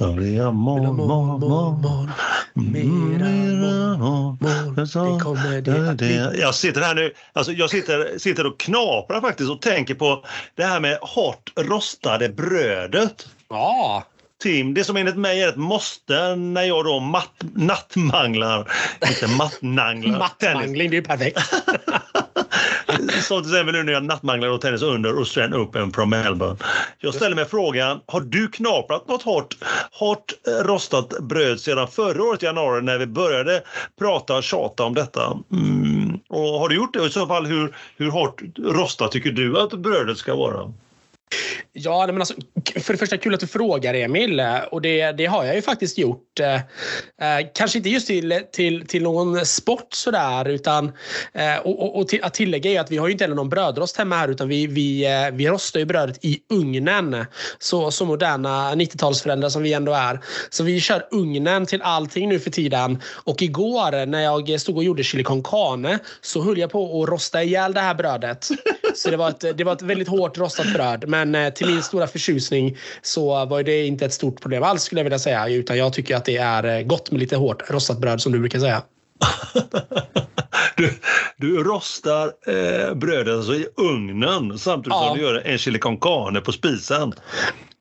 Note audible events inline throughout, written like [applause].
Mera mål, mål, mål. Mera mål. Det kommer det att bli. Jag sitter här nu, alltså jag sitter, sitter och knaprar faktiskt och tänker på det här med hårt rostade brödet. Ja, Tim, det som enligt mig är ett måste när jag då matt, nattmanglar, inte mattnanglar. [laughs] mattmangling, det är ju perfekt. [laughs] [laughs] Som till exempel nu när jag nattmanglar och tennis under Australian Open från Melbourne. Jag ställer mig frågan, har du knaprat något hårt, hårt eh, rostat bröd sedan förra året i januari när vi började prata och tjata om detta? Mm. Och har du gjort det? Och I så fall, hur, hur hårt rostat tycker du att brödet ska vara? Ja, men alltså, för det första kul att du frågar Emil eh, och det, det har jag ju faktiskt gjort. Eh, eh, kanske inte just till, till, till någon sport sådär utan eh, och, och, och till, att tillägga är att vi har ju inte heller någon brödrost hemma här utan vi, vi, eh, vi rostar ju brödet i ugnen. Så, så moderna 90-talsföräldrar som vi ändå är. Så vi kör ugnen till allting nu för tiden. Och igår när jag stod och gjorde chili con carne så höll jag på att rosta ihjäl det här brödet. Så det var ett, det var ett väldigt hårt rostat bröd. Men eh, till min stora förtjusning så var det inte ett stort problem alls skulle jag vilja säga. Utan jag tycker att det är eh, gott med lite hårt rostat bröd som du brukar säga. [laughs] du, du rostar eh, brödet alltså i ugnen samtidigt ja. som du gör en chili con carne på spisen.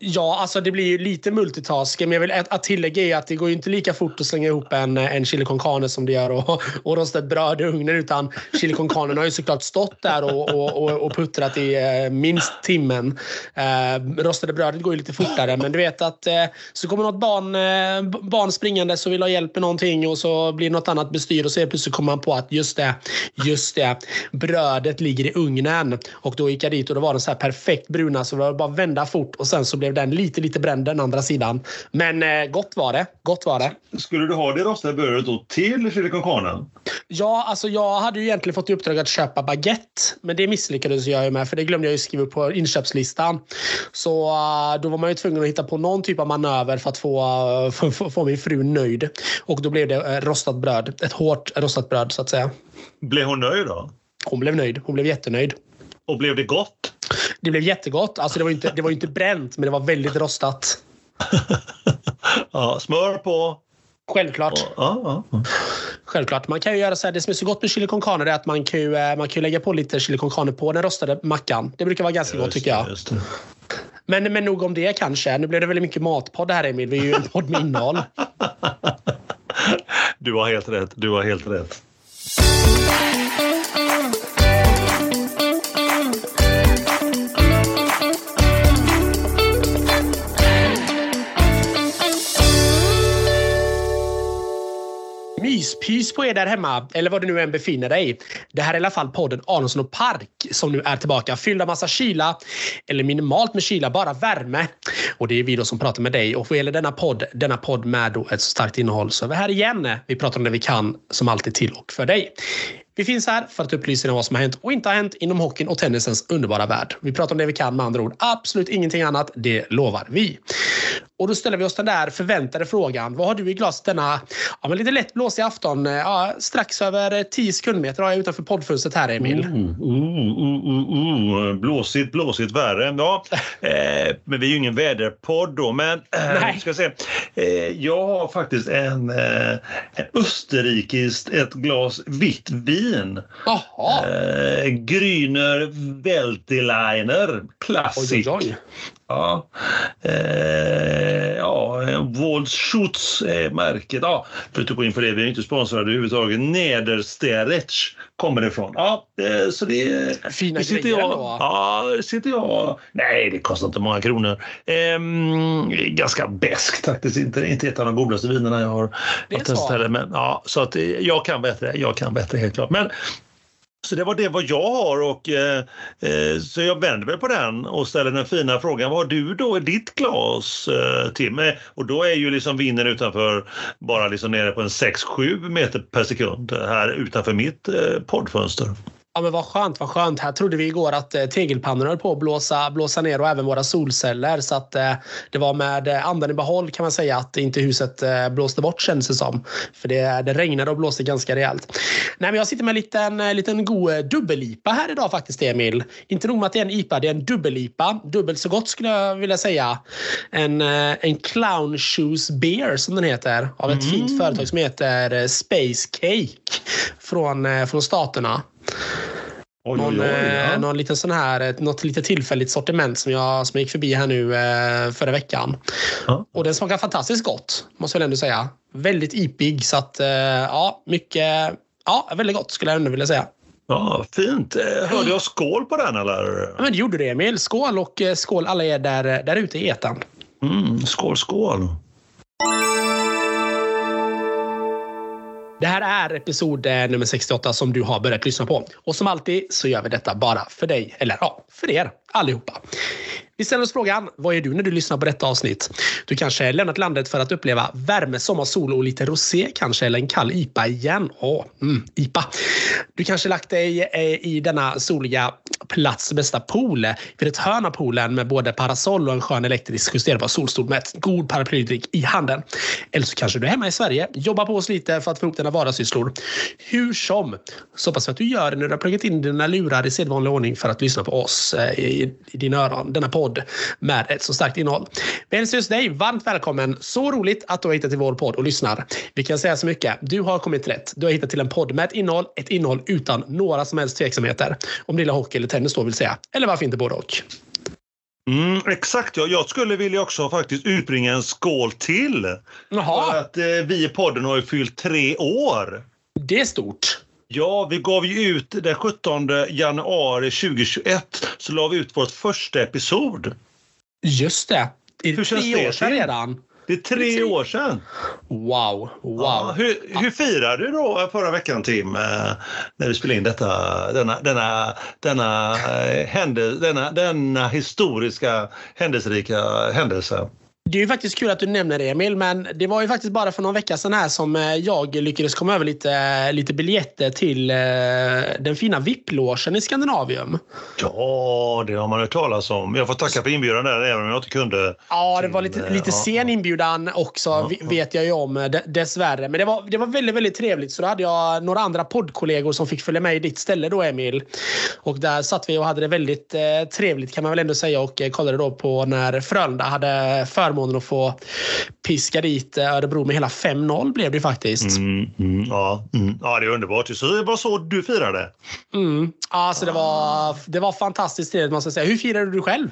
Ja, alltså det blir ju lite multitasking. Men jag vill att tillägga är att det går ju inte lika fort att slänga ihop en, en chili con carne som det gör och, och rosta ett bröd i ugnen. Utan chili con carne har ju såklart stått där och, och, och puttrat i eh, minst timmen. Eh, rostade brödet går ju lite fortare. Men du vet att eh, så kommer något barn, eh, barn springande som vill ha hjälp med någonting och så blir något annat bestyr och så plötsligt kommer man på att just det, just det, brödet ligger i ugnen. Och då gick jag dit och då var den så här perfekt bruna så det var bara att vända fort och sen så blev blev den lite, lite bränd den andra sidan. Men eh, gott var det. Gott var det. Skulle du ha det rostade brödet då till chili con carne? Ja, alltså jag hade ju egentligen fått i uppdrag att köpa baguette. Men det misslyckades jag ju med för det glömde jag ju skriva på inköpslistan. Så uh, då var man ju tvungen att hitta på någon typ av manöver för att få, uh, få, få, få min fru nöjd. Och då blev det uh, rostat bröd. Ett hårt rostat bröd så att säga. Blev hon nöjd då? Hon blev nöjd. Hon blev jättenöjd. Och blev det gott? Det blev jättegott. Alltså det var inte, det var inte bränt, men det var väldigt rostat. [laughs] ja, smör på. Självklart. Ja, ja, Självklart. Man kan ju göra så här, det som är så gott med chili con carne är att man kan, ju, eh, man kan lägga på lite chili con carne på den rostade mackan. Det brukar vara ganska just gott tycker jag. Men, men nog om det kanske. Nu blev det väldigt mycket matpodd här Emil. Vi är ju en podd med innehåll. [laughs] Du har helt rätt. Du har helt rätt. Myspys på er där hemma, eller var du nu än befinner dig. Det här är i alla fall podden Aronsson och Park som nu är tillbaka. Fylld av massa kyla, eller minimalt med kyla, bara värme. Och det är vi då som pratar med dig. Och vad gäller denna podd, denna podd med då ett starkt innehåll, så är vi här igen. Vi pratar om det vi kan, som alltid till och för dig. Vi finns här för att upplysa dig om vad som har hänt och inte har hänt inom hockeyn och tennisens underbara värld. Vi pratar om det vi kan med andra ord. Absolut ingenting annat, det lovar vi. Och då ställer vi oss den där förväntade frågan. Vad har du i glaset denna ja, men lite lätt blåsig afton? Ja, strax över 10 sekundmeter har jag utanför poddfönstret här, Emil. Mm, mm, mm, blåsigt, blåsigt värre. Ja, [laughs] eh, men vi är ju ingen väderpodd då. Men eh, ska se. Eh, jag har faktiskt en, eh, en österrikiskt, ett glas vitt vin. Jaha. Eh, Grüner Weltliner Classic. Oj, oj, oj. Ja, eh, ja Waldschutz är märket. Ja, för att gå in på det, vi är inte sponsrade överhuvudtaget. Nedersterech kommer det ifrån. Ja, eh, så det... Fina sitter grejer jag, ändå. Ja, sitter jag... Nej, det kostar inte många kronor. Eh, ganska bäst faktiskt. Inte, inte ett av de godaste vinerna jag har, har testat. Men, ja, så att eh, jag kan bättre. Jag kan bättre helt klart. Men så det var det vad jag har och eh, eh, så jag vänder mig på den och ställer den fina frågan. Vad har du då i ditt glas eh, Tim? Eh, och då är ju liksom vinden utanför bara liksom nere på en 6-7 meter per sekund här utanför mitt eh, poddfönster. Ja, men vad skönt, vad skönt. Här trodde vi igår att eh, tegelpannor höll på att blåsa, blåsa ner och även våra solceller. Så att eh, det var med eh, andan i behåll kan man säga att inte huset eh, blåste bort kändes det som. För det, det regnade och blåste ganska rejält. Nej, men jag sitter med en liten, eh, liten god eh, dubbel-IPA här idag faktiskt, Emil. Inte nog med att det är en IPA, det är en dubbel-IPA. Dubbelt så gott skulle jag vilja säga. En, en Clown Shoes Beer som den heter. Av ett mm. fint företag som heter Space Cake från, från staterna. Oj, någon, oj, oj, ja. någon liten sån här, något lite tillfälligt sortiment som jag, som jag gick förbi här nu eh, förra veckan. Ja. Och den smakar fantastiskt gott, måste jag ändå säga. Väldigt ipig, så att ja, mycket, ja, väldigt gott skulle jag ändå vilja säga. Ja, Fint. Hörde jag skål på den eller? Ja, men det gjorde det Emil. Skål och skål alla er där, där ute i etern. Mm, skål, skål. Det här är episod eh, nummer 68 som du har börjat lyssna på. Och som alltid så gör vi detta bara för dig, eller ja, för er allihopa. Vi ställer oss frågan, vad gör du när du lyssnar på detta avsnitt? Du kanske lämnat landet för att uppleva värme, sommar, sol och lite rosé kanske, eller en kall IPA igen. Åh, mm, IPA. Du kanske lagt dig eh, i denna soliga plats bästa pool vid ett hörn av poolen med både parasoll och en skön elektrisk justerbar solstol med ett god paraplydrink i handen. Eller så kanske du är hemma i Sverige, jobbar på oss lite för att få ihop dina vardagssysslor. Hur som, så hoppas vi att du gör det när du har pluggat in dina lurar i sedvanlig ordning för att lyssna på oss eh, i, i dina öron, denna podd med ett så starkt innehåll. Just dig varmt välkommen. Så roligt att du har hittat till vår podd och lyssnar. Vi kan säga så mycket. Du har kommit rätt. Du har hittat till en podd med ett innehåll, ett innehåll utan några som helst tveksamheter. Om det gillar hockey eller tennis då vill säga. Eller varför inte både och? Mm, exakt, ja. Jag skulle vilja också faktiskt utbringa en skål till. Jaha. För att eh, vi i podden har ju fyllt tre år. Det är stort. Ja, vi gav ju ut den 17 januari 2021 så la vi ut vårt första episod. Just det. Är det Hur tre år sedan redan? Det är tre år sedan. Wow. wow. Ja, hur, hur firade du då förra veckan Tim, eh, när du spelade in detta, denna, denna, denna, eh, hände, denna, denna historiska händelserika händelse? Det är ju faktiskt kul att du nämner det Emil, men det var ju faktiskt bara för någon vecka sedan här som eh, jag lyckades komma över lite, lite biljetter till eh, den fina VIP-logen i Skandinavium. Ja, det har man hört talas om. Jag får tacka för inbjudan där, även om jag inte kunde. Ja, det var lite, lite sen inbjudan också, ja, vet jag ju om dessvärre. Men det var, det var väldigt, väldigt trevligt. Så då hade jag några andra poddkollegor som fick följa med i ditt ställe då, Emil. Och där satt vi och hade det väldigt eh, trevligt kan man väl ändå säga och eh, kollade då på när Frölunda hade förmånen förmånen att få piska dit eh, Örebro med hela 5-0 blev det faktiskt. Mm, mm, ja, mm. ja, det är underbart. Så det var så du firade? Mm. Alltså, det, var, det var fantastiskt trevligt måste jag säga. Hur firade du själv?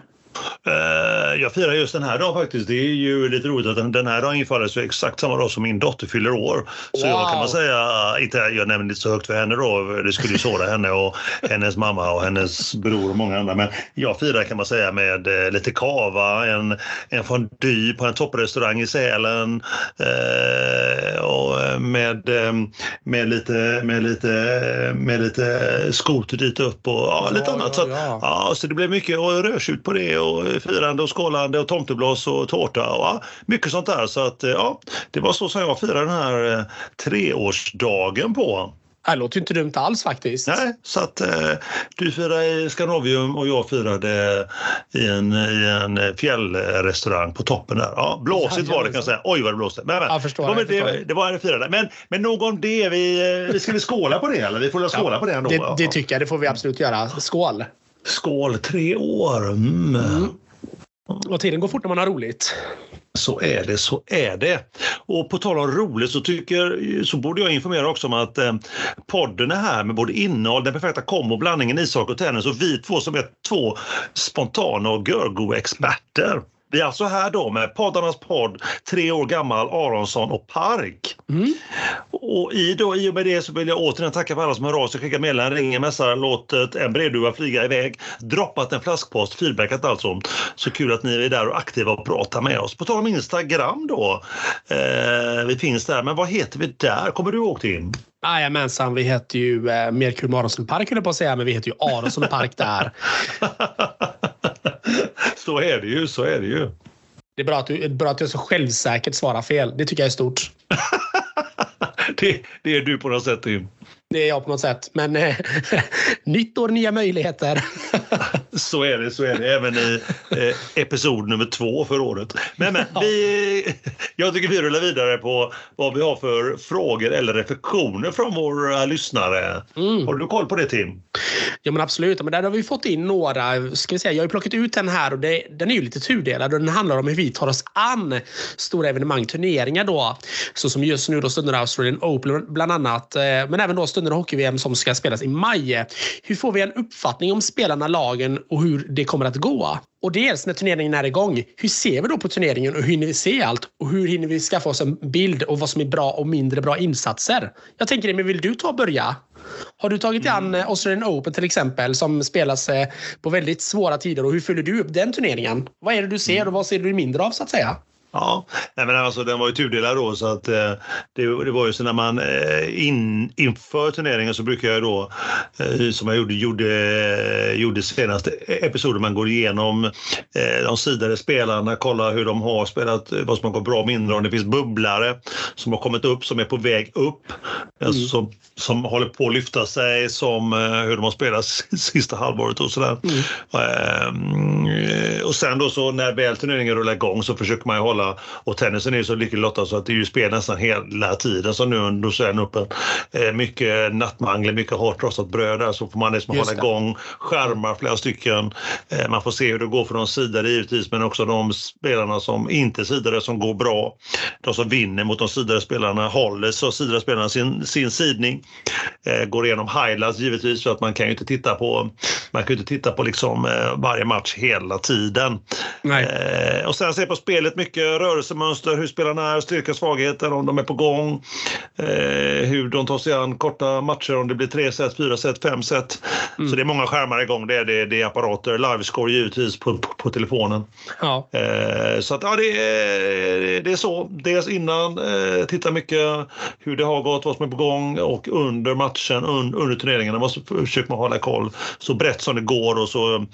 Eh, jag firar just den här dagen faktiskt. Det är ju lite roligt att den här dagen infaller sig exakt samma dag som min dotter fyller år. Så wow. jag kan man säga, inte, jag nämner inte så högt för henne då, det skulle ju såra henne och hennes mamma och hennes bror och många andra. Men jag firar kan man säga med eh, lite kava, en, en fondue på en topprestaurang i Sälen eh, och med, eh, med, lite, med, lite, med lite skoter dit upp och ja, lite ja, annat. Så, ja, så det blev mycket och rödtjut på det och firande och skålande och tomteblås och tårta och ja, mycket sånt där. Så att ja, det var så som jag firade den här eh, treårsdagen på. Det låter inte dumt alls faktiskt. Nej, så att eh, du firade i Skandinavium och jag firade i en, i en fjällrestaurang på toppen där. Ja, blåsigt var det kan jag säga. Oj vad det blåste. Men, men, jag förstår, det, det, det var det firade. Men, men nog om det. Vi, eh, vi ska vi skåla på det eller? Vi får väl skåla ja, på det ändå. Det, det tycker jag. Det får vi absolut göra. Skål! Skål, tre år. Mm. Mm. Och tiden går fort när man har roligt. Så är det, så är det. Och på tal om roligt så, tycker, så borde jag informera också om att eh, podden är här med både innehåll, den perfekta kombo, blandningen ishockey och tennis och vi två som är två spontana och görgo-experter. Vi är alltså här då med poddarnas podd, tre år gammal, Aronsson och Park. Mm. Och i, då, i och med det så vill jag återigen tacka för alla som hör av sig, skickar meddelanden, ringer, mässar, låtit en brevduva flyga iväg, droppat en flaskpost, feedbackat alltså. Så kul att ni är där och aktiva och pratar med oss. På tal om Instagram då, eh, vi finns där, men vad heter vi där? Kommer du ihåg Tim? Jajamensan, vi heter ju eh, Merkur Aronsson Park höll på att säga, men vi heter ju Aronsson Park där. [laughs] så är det ju, så är det ju. Det är bra att du, bra att du så självsäkert svarar fel. Det tycker jag är stort. [laughs] det, det, är du på något sätt, Tim. Det är jag på något sätt. Men eh, [laughs] nytt år, nya möjligheter. [laughs] så är det, så är det även i eh, episod nummer två för året. Men, men vi, jag tycker vi rullar vidare på vad vi har för frågor eller reflektioner från våra lyssnare. Mm. Har du koll på det Tim? Ja men absolut. Men där har vi fått in några. Ska vi säga, jag har plockat ut den här och det, den är ju lite tudelad och den handlar om hur vi tar oss an stora evenemang, turneringar då. Så som just nu då stunder Australian Open bland annat. Eh, men även då under hockey-VM som ska spelas i maj. Hur får vi en uppfattning om spelarna, lagen och hur det kommer att gå? Och dels när turneringen är igång, hur ser vi då på turneringen och hur hinner vi se allt? Och hur hinner vi skaffa oss en bild av vad som är bra och mindre bra insatser? Jag tänker, men vill du ta och börja? Har du tagit dig an mm. Australian Open till exempel som spelas eh, på väldigt svåra tider och hur följer du upp den turneringen? Vad är det du ser mm. och vad ser du mindre av så att säga? Ja, Nej, men alltså, den var ju tudelad då så att eh, det, det, var ju så när man eh, in, inför turneringen så brukar jag då, eh, som jag gjorde, gjorde, gjorde senaste episoden, man går igenom eh, de sidade spelarna, kollar hur de har spelat, vad som har gått bra och mindre, om det finns bubblare som har kommit upp, som är på väg upp, mm. alltså, som, som håller på att lyfta sig, som eh, hur de har spelat [laughs] sista halvåret och sådär. Mm. Eh, och sen då så när väl turneringen rullar igång så försöker man ju hålla och tennisen är ju så lyckligt lottad så att det är ju spel nästan hela tiden som nu under Australian Open. Eh, mycket nattmangel, mycket hårt rostat bröd där så får man liksom hålla igång skärmar flera stycken. Eh, man får se hur det går för de sidade givetvis men också de spelarna som inte är sidade som går bra. De som vinner mot de sidade spelarna håller så sidade spelarna sin, sin sidning. Eh, går igenom highlights givetvis för att man kan ju inte titta på man kan ju inte titta på liksom varje match hela tiden. Och sen se på spelet mycket rörelsemönster, hur spelarna är, styrka, svagheter, om de är på gång, eh, hur de tar sig an korta matcher, om det blir tre set, fyra set, fem set. Mm. Så det är många skärmar igång. Det är, det, det är apparater, livescore givetvis på, på, på telefonen. Ja. Eh, så att ja, det är, det är så. Dels innan, eh, titta mycket hur det har gått, vad som är på gång och under matchen, un, under turneringarna måste försöker man hålla koll så brett som det går och så,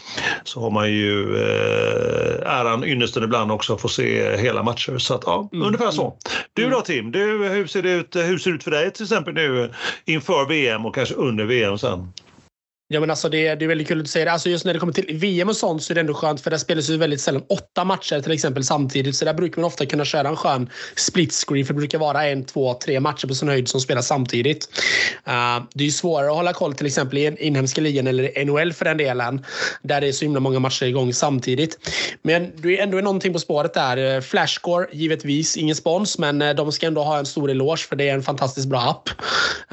så har man ju eh, äran, ynnesten ibland också att få se hela matcher. Så att, ja, mm. ungefär så. Du då Tim, du, hur, ser det ut, hur ser det ut för dig till exempel nu inför VM och kanske under VM sen? Ja, men alltså det, det är väldigt kul att du säger det. Alltså just när det kommer till VM och sånt så är det ändå skönt för där spelas ju väldigt sällan åtta matcher till exempel samtidigt. Så där brukar man ofta kunna köra en skön split screen för det brukar vara en, två, tre matcher på sin höjd som spelas samtidigt. Uh, det är ju svårare att hålla koll till exempel i inhemska ligan eller NHL för den delen. Där det är så himla många matcher igång samtidigt. Men du är ändå någonting på spåret där. Eh, Flashcore, givetvis ingen spons, men eh, de ska ändå ha en stor eloge för det är en fantastiskt bra app.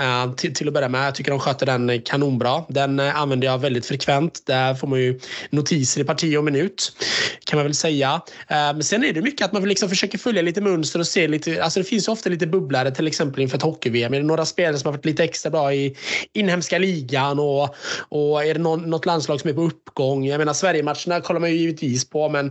Uh, till, till att börja med. Jag tycker de sköter den kanonbra. Den Eh, använder jag väldigt frekvent. Där får man ju notiser i parti och minut. Kan man väl säga. Eh, men sen är det mycket att man liksom försöker följa lite mönster och se lite. Alltså det finns ju ofta lite bubblare till exempel inför ett hockey-VM. Är det några spelare som har varit lite extra bra i inhemska ligan och, och är det någon, något landslag som är på uppgång? Jag menar Sverigematcherna kollar man ju givetvis på men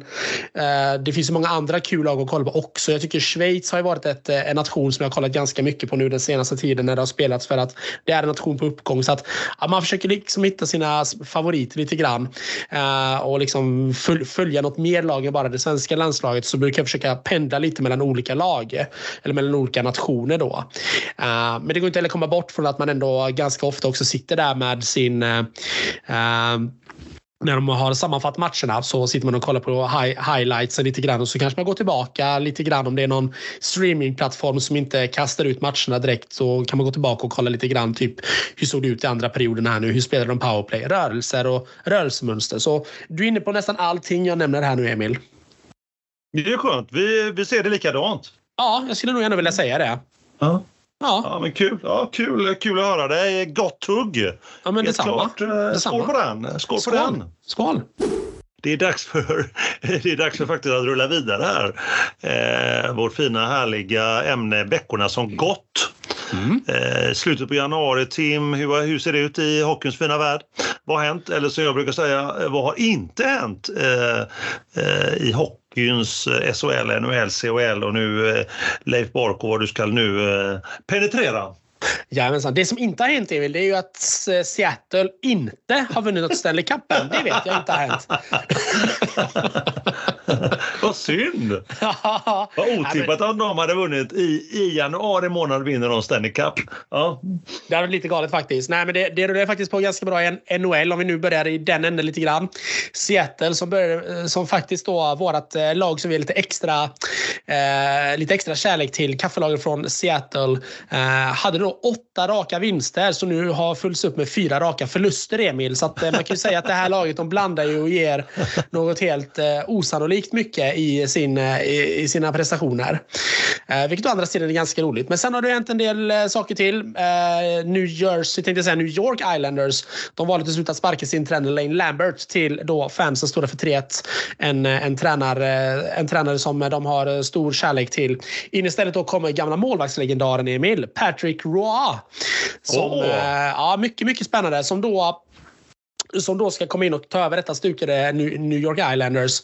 eh, det finns ju många andra kul lag att kolla på också. Jag tycker Schweiz har ju varit ett, eh, en nation som jag har kollat ganska mycket på nu den senaste tiden när det har spelats för att det är en nation på uppgång. Så att ja, man försöker liksom hitta sina favoriter lite grann eh, och liksom följa något mer lag än bara det svenska landslaget så brukar jag försöka pendla lite mellan olika lag eller mellan olika nationer då. Eh, men det går inte heller komma bort från att man ändå ganska ofta också sitter där med sin eh, när de har sammanfattat matcherna så sitter man och kollar på high, highlights lite grann och så kanske man går tillbaka lite grann om det är någon streamingplattform som inte kastar ut matcherna direkt så kan man gå tillbaka och kolla lite grann typ hur såg det ut i andra perioden här nu? Hur spelade de powerplay? Rörelser och rörelsemönster. Så du är inne på nästan allting jag nämner här nu Emil. Det är skönt. Vi, vi ser det likadant. Ja, jag skulle nog gärna vilja säga det. Ja. Ja. ja, men kul. Ja, kul, kul att höra. Det är gott hugg. Ja, men detsamma. Klart. Eh, skål på den. Skål, Skål. på den. Skål. Det är, dags för, [laughs] det är dags för faktiskt att rulla vidare här. Eh, vårt fina härliga ämne Veckorna som gått. Mm. Eh, slutet på januari, Tim, hur, hur ser det ut i hockeyns fina värld? Vad har hänt? Eller som jag brukar säga, vad har inte hänt eh, eh, i hockeyns Gyns eh, SHL, NHL, CHL och nu eh, Leif Bork och vad du ska nu eh, penetrera? Jajamensan. Det som inte har hänt Emil, det är ju att Seattle inte har vunnit något Stanley Cup än. Det vet jag inte har hänt. [laughs] Vad synd! [laughs] Vad otippat att de hade vunnit. I, I januari månad vinner de Stanley Cup. Ja. Det är lite galet faktiskt. Nej, men det, det rullar faktiskt på ganska bra i NHL om vi nu börjar i den änden lite grann. Seattle som, började, som faktiskt då vårt eh, lag som vi är lite extra, eh, lite extra kärlek till, kaffelaget från Seattle, eh, hade då åtta raka vinster som nu har följts upp med fyra raka förluster Emil. Så att, eh, man kan ju säga att det här laget de blandar ju och ger något helt eh, osannolikt mycket i, sin, eh, i, i sina prestationer. Eh, vilket å andra sidan är ganska roligt. Men sen har det hänt en del eh, saker till. Eh, New Jersey, tänkte jag säga, New York Islanders. De valde till slut att sparka sin tränare Lane Lambert till då fansen står för 3-1. En, eh, en, tränare, eh, en tränare som de har stor kärlek till. In istället då kommer gamla målvaktslegendaren Emil, Patrick Roy. Som, oh. ja, mycket, mycket spännande. Som då som då ska komma in och ta över detta stukade New York Islanders.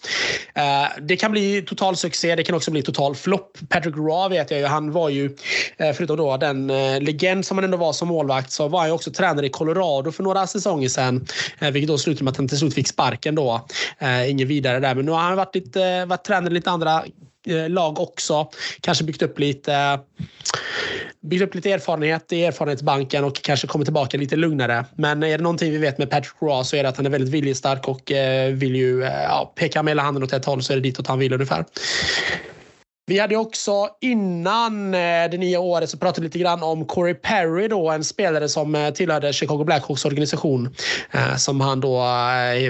Uh, det kan bli total succé, det kan också bli total flopp. Patrick Raw vet jag ju, han var ju, uh, förutom då den legend som han ändå var som målvakt, så var han också tränare i Colorado för några säsonger sedan. vilket då slutade med att han till slut fick sparken då. ingen vidare där, men nu har han varit, lite, varit tränare i lite andra Eh, lag också. Kanske byggt upp lite byggt upp lite erfarenhet i erfarenhetsbanken och kanske kommit tillbaka lite lugnare. Men är det någonting vi vet med Patrick Roy så är det att han är väldigt viljestark och eh, vill ju eh, ja, peka med hela handen åt ett håll så är det ditåt han vill ungefär. Vi hade också innan eh, det nya året så pratade vi lite grann om Corey Perry då, en spelare som eh, tillhörde Chicago Blackhawks organisation. Eh, som han då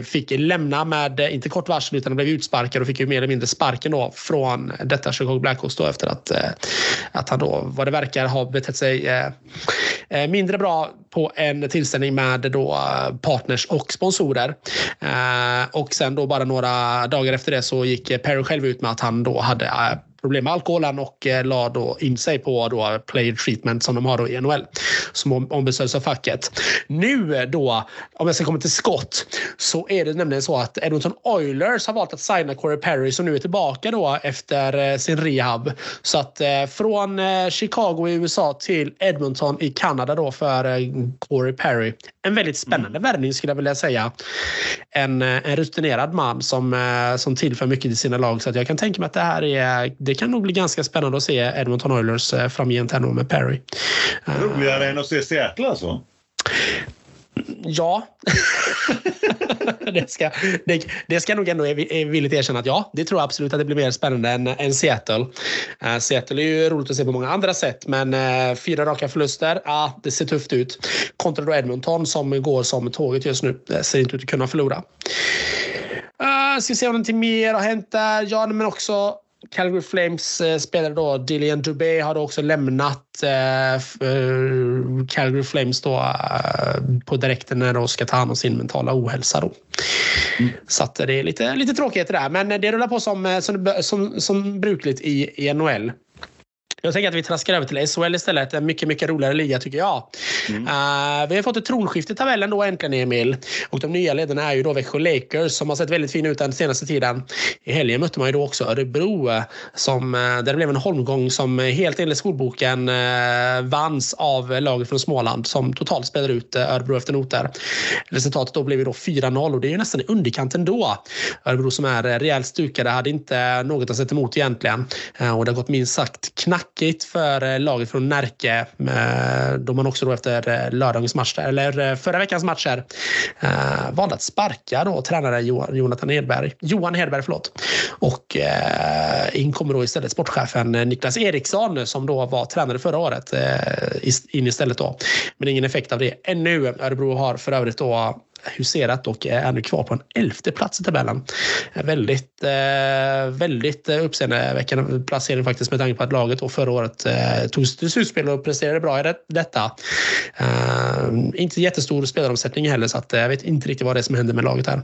fick lämna med, inte kort varsel utan blev utsparkad och fick ju mer eller mindre sparken då från detta Chicago Blackhawks då efter att, att han då vad det verkar har betett sig mindre bra på en tillställning med då partners och sponsorer. Och sen då bara några dagar efter det så gick Perry själv ut med att han då hade problem med alkoholen och eh, la då in sig på då player treatment som de har då i NHL som ombesörjs av facket. Nu då, om jag ska komma till skott, så är det nämligen så att Edmonton Oilers har valt att signa Corey Perry som nu är tillbaka då efter eh, sin rehab. Så att eh, från Chicago i USA till Edmonton i Kanada då för Corey Perry. En väldigt spännande mm. värvning skulle jag vilja säga. En, en rutinerad man som, som tillför mycket till sina lag så att jag kan tänka mig att det här är det det kan nog bli ganska spännande att se Edmonton Oilers eh, framgent här med Perry. Roligare än att se Seattle alltså? Ja. [laughs] det, ska, det, det ska nog ändå villigt erkänna att ja, det tror jag absolut att det blir mer spännande än, än Seattle. Uh, Seattle är ju roligt att se på många andra sätt, men uh, fyra raka förluster, ja, uh, det ser tufft ut. Kontra då Edmonton som går som tåget just nu. Det ser inte ut att kunna förlora. Uh, ska se om någonting mer har hänt där. Ja, men också Calgary Flames eh, spelare då, Dillian Dubé har då också lämnat eh, eh, Calgary Flames då, på direkten när de ska ta hand om sin mentala ohälsa. Då. Mm. Så att det är lite, lite tråkigheter där. Men det rullar på som, som, som, som brukligt i, i NHL. Jag tänker att vi traskar över till SHL istället. En mycket, mycket roligare liga tycker jag. Mm. Uh, vi har fått ett tronskifte i tabellen då äntligen Emil. Och de nya ledarna är ju då Växjö Lakers som har sett väldigt fina ut den senaste tiden. I helgen mötte man ju då också Örebro som, eh, där det blev en holmgång som helt enligt skolboken uh, vanns av laget från Småland som totalt spelade ut Örebro efter noter. Resultatet då blev ju då 4-0 och det är ju nästan i underkant ändå. Örebro som är rejält stukade hade inte något att sätta emot egentligen. Och det har gått minst sagt knack tråkigt för eh, laget från Närke eh, då man också då efter eh, lördagens match, eller förra veckans matcher valde att sparka då tränare Jonathan Hedberg, Johan Hedberg. Förlåt. Och in kommer då istället sportchefen Niklas Eriksson som då var tränare förra året in istället då. Men ingen effekt av det ännu. Örebro har för övrigt då huserat och är nu kvar på en elfte plats i tabellen. Väldigt, eh, väldigt eh, uppseendeväckande placering faktiskt med tanke på att laget då förra året eh, tog sig till slutspel och presterade bra i detta. Eh, inte jättestor spelaromsättning heller så att eh, jag vet inte riktigt vad det är som händer med laget här.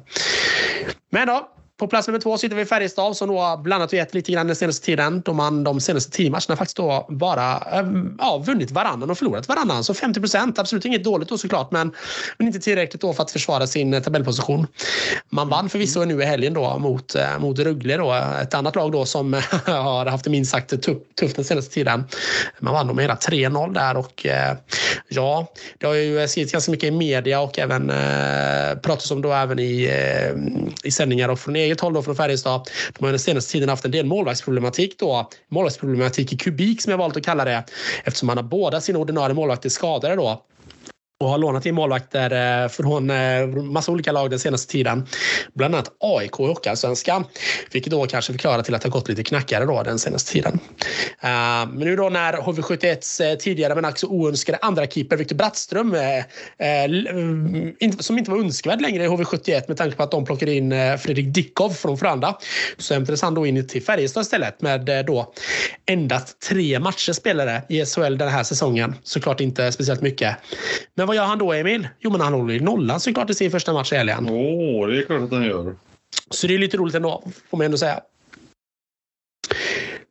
Men då, på plats nummer två sitter vi Färjestad som då blandat och gett lite grann den senaste tiden. Då man de senaste tio matcherna faktiskt då bara ja, vunnit varannan och förlorat varannan. Så 50 procent. Absolut inget dåligt då såklart, men, men inte tillräckligt då för att försvara sin tabellposition. Man vann förvisso nu i helgen då mot, mot Rögle då. Ett annat lag då som [laughs] har haft det minst sagt tufft den senaste tiden. Man vann med hela 3-0 där och ja, det har ju skrivits ganska mycket i media och även eh, pratats om då även i, eh, i sändningar och från eget håll då från Färjestad. De har den senaste tiden haft en del målvaktsproblematik då. Målvaktsproblematik i kubik som jag valt att kalla det eftersom man har båda sina ordinarie målvakter skadade då och har lånat in målvakter eh, eh, från massa olika lag den senaste tiden. Bland annat AIK i Hockeyallsvenskan. Vilket då kanske förklarar till att det har gått lite knackigare då den senaste tiden. Eh, men nu då när HV71 tidigare men också oönskade andra keeper Viktor Brattström som inte var önskvärd längre i HV71 med tanke på att de plockade in Fredrik Dickov från Frölunda. Så hämtades han då in till Färjestad istället med då endast tre matcher spelade i SHL den här säsongen. Såklart inte speciellt mycket. Men vad gör han då, Emil? Jo, men han håller ju nollan såklart i sin första match i helgen. Åh, oh, det är klart att han gör. Så det är lite roligt ändå, får man ändå säga.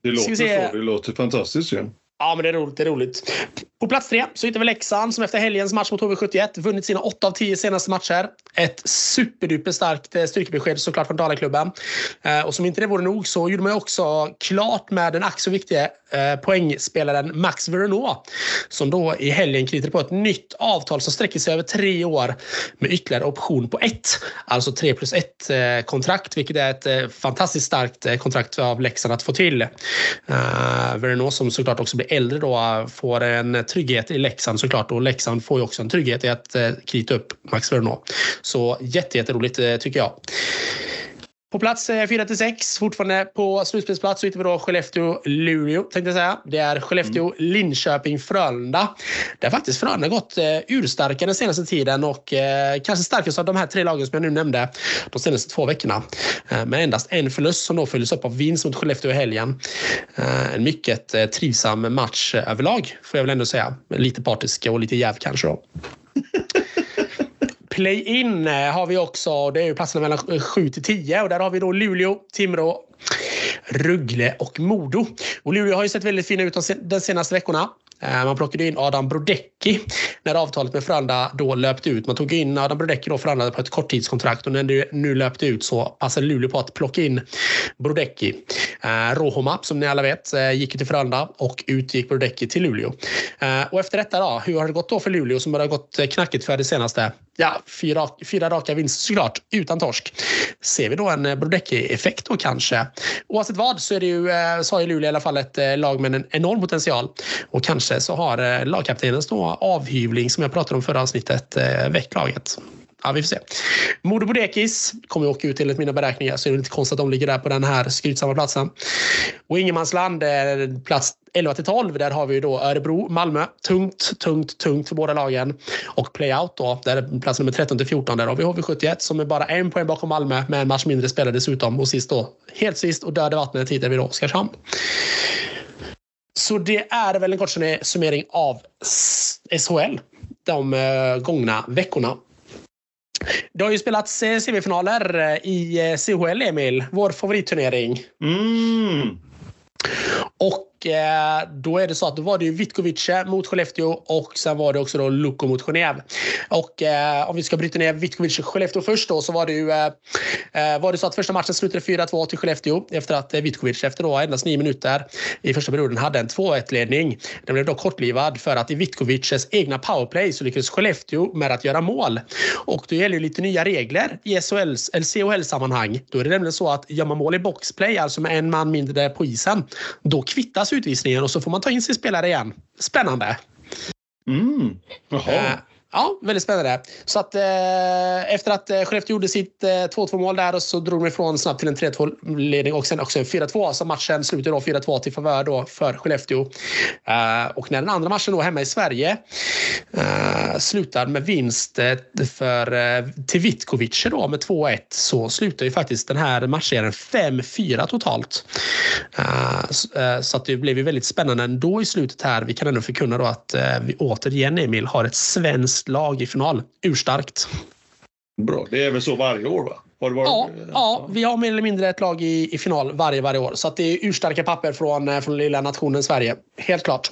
Det låter så. Det låter fantastiskt ju. Ja, men det är roligt. Det är roligt. På plats tre så hittar vi Leksand som efter helgens match mot HV71 vunnit sina 8 av 10 senaste matcher. Ett superduper starkt eh, styrkebesked såklart från Dalaklubben. Eh, och som inte det vore nog så gjorde man också klart med den ack så viktiga eh, poängspelaren Max Verneau som då i helgen knyter på ett nytt avtal som sträcker sig över tre år med ytterligare option på ett. Alltså 3 plus 1 kontrakt, vilket är ett fantastiskt starkt kontrakt av Leksand att få till. Uh, som såklart också blir äldre då äh, får en trygghet i Leksand såklart och Leksand får ju också en trygghet i att äh, krita upp Max Verneau. Så jätteroligt jätte tycker jag. På plats 4 till 6, fortfarande på slutspelsplats, så hittar vi då Skellefteå-Luleå. Tänkte jag säga. Det är Skellefteå-Linköping-Frölunda. Det har faktiskt Frölunda gått eh, urstarkare den senaste tiden och eh, kanske starkast av de här tre lagen som jag nu nämnde de senaste två veckorna. Eh, med endast en förlust som då följdes upp av vinst mot Skellefteå i helgen. Eh, en mycket eh, trivsam match överlag, får jag väl ändå säga. Lite partisk och lite jäv kanske då. [laughs] Play-in eh, har vi också. Det är ju platserna mellan 7 till 10 och där har vi då Luleå, Timrå, Rögle och Modo. Och Luleå har ju sett väldigt fina ut de senaste veckorna. Eh, man plockade in Adam Brodecki när avtalet med Frölunda då löpte ut. Man tog in Adam Brodecki då Frölunda på ett korttidskontrakt och när det nu löpte ut så passade Luleå på att plocka in Brodecki. Eh, Rohoma, som ni alla vet, eh, gick till Frölunda och utgick Brodecki till Luleå. Och efter detta då, hur har det gått då för Luleå som har gått knackigt för det senaste? Ja, fyra, fyra raka vinster såklart, utan torsk. Ser vi då en eh, Brodecki-effekt då kanske? Oavsett vad så är det ju, eh, så har ju Luleå i alla fall ett eh, lag med en enorm potential och kanske så har lagkaptenens då avhyvling som jag pratade om förra avsnittet väckt laget. Ja, vi får se. Modo Bodekis kommer att åka ut enligt mina beräkningar så är det inte konstigt att de ligger där på den här skrytsamma platsen. Och ingenmansland, plats 11 till 12. Där har vi då Örebro, Malmö. Tungt, tungt, tungt för båda lagen. Och playout då, där är plats nummer 13 till 14. Där har vi HV71 som är bara en poäng bakom Malmö med en match mindre spelad dessutom. Och sist då, helt sist och döda vattnet hittar vi då Oskarshamn. Så det är väl en kort summering av SHL de eh, gångna veckorna. Det har ju spelats eh, semifinaler eh, i CHL, Emil. Vår favoritturnering. Mm. Och Eh, då är det så att då var det ju Vitkovice eh, mot Skellefteå och sen var det också då Luko mot Genève. Och eh, om vi ska bryta ner Vitkovice Skellefteå först då så var det ju eh, eh var det så att första matchen slutade 4-2 till Skellefteå efter att eh, Vitkovic efter då endast nio minuter i första perioden hade en 2-1-ledning. Den blev då kortlivad för att i Vitkovices egna powerplay så lyckades Skellefteå med att göra mål. Och då gäller ju lite nya regler i SHLs, eller CHL-sammanhang. Då är det nämligen så att gör man mål i boxplay, alltså med en man mindre på isen, då kvittas utvisningen och så får man ta in sin spelare igen. Spännande! Mm. Jaha. Ja, väldigt spännande. Så att eh, efter att eh, Skellefteå gjorde sitt eh, 2-2 mål där och så drog de ifrån snabbt till en 3-2-ledning och sen också en 4-2. Så matchen slutade då 4-2 till favör då för Skellefteå. Eh, och när den andra matchen då hemma i Sverige eh, slutar med vinst eh, för, eh, till Vitkovic då med 2-1 så slutar ju faktiskt den här matchserien 5-4 totalt. Eh, så, eh, så att det blev ju väldigt spännande ändå i slutet här. Vi kan ändå förkunna då att eh, vi återigen Emil har ett svenskt lag i final. Urstarkt. Bra. Det är väl så varje år va? Var det bara, ja, ja, ja, vi har mer eller mindre ett lag i, i final varje, varje år. Så att det är urstarka papper från, eh, från lilla nationen Sverige. Helt klart.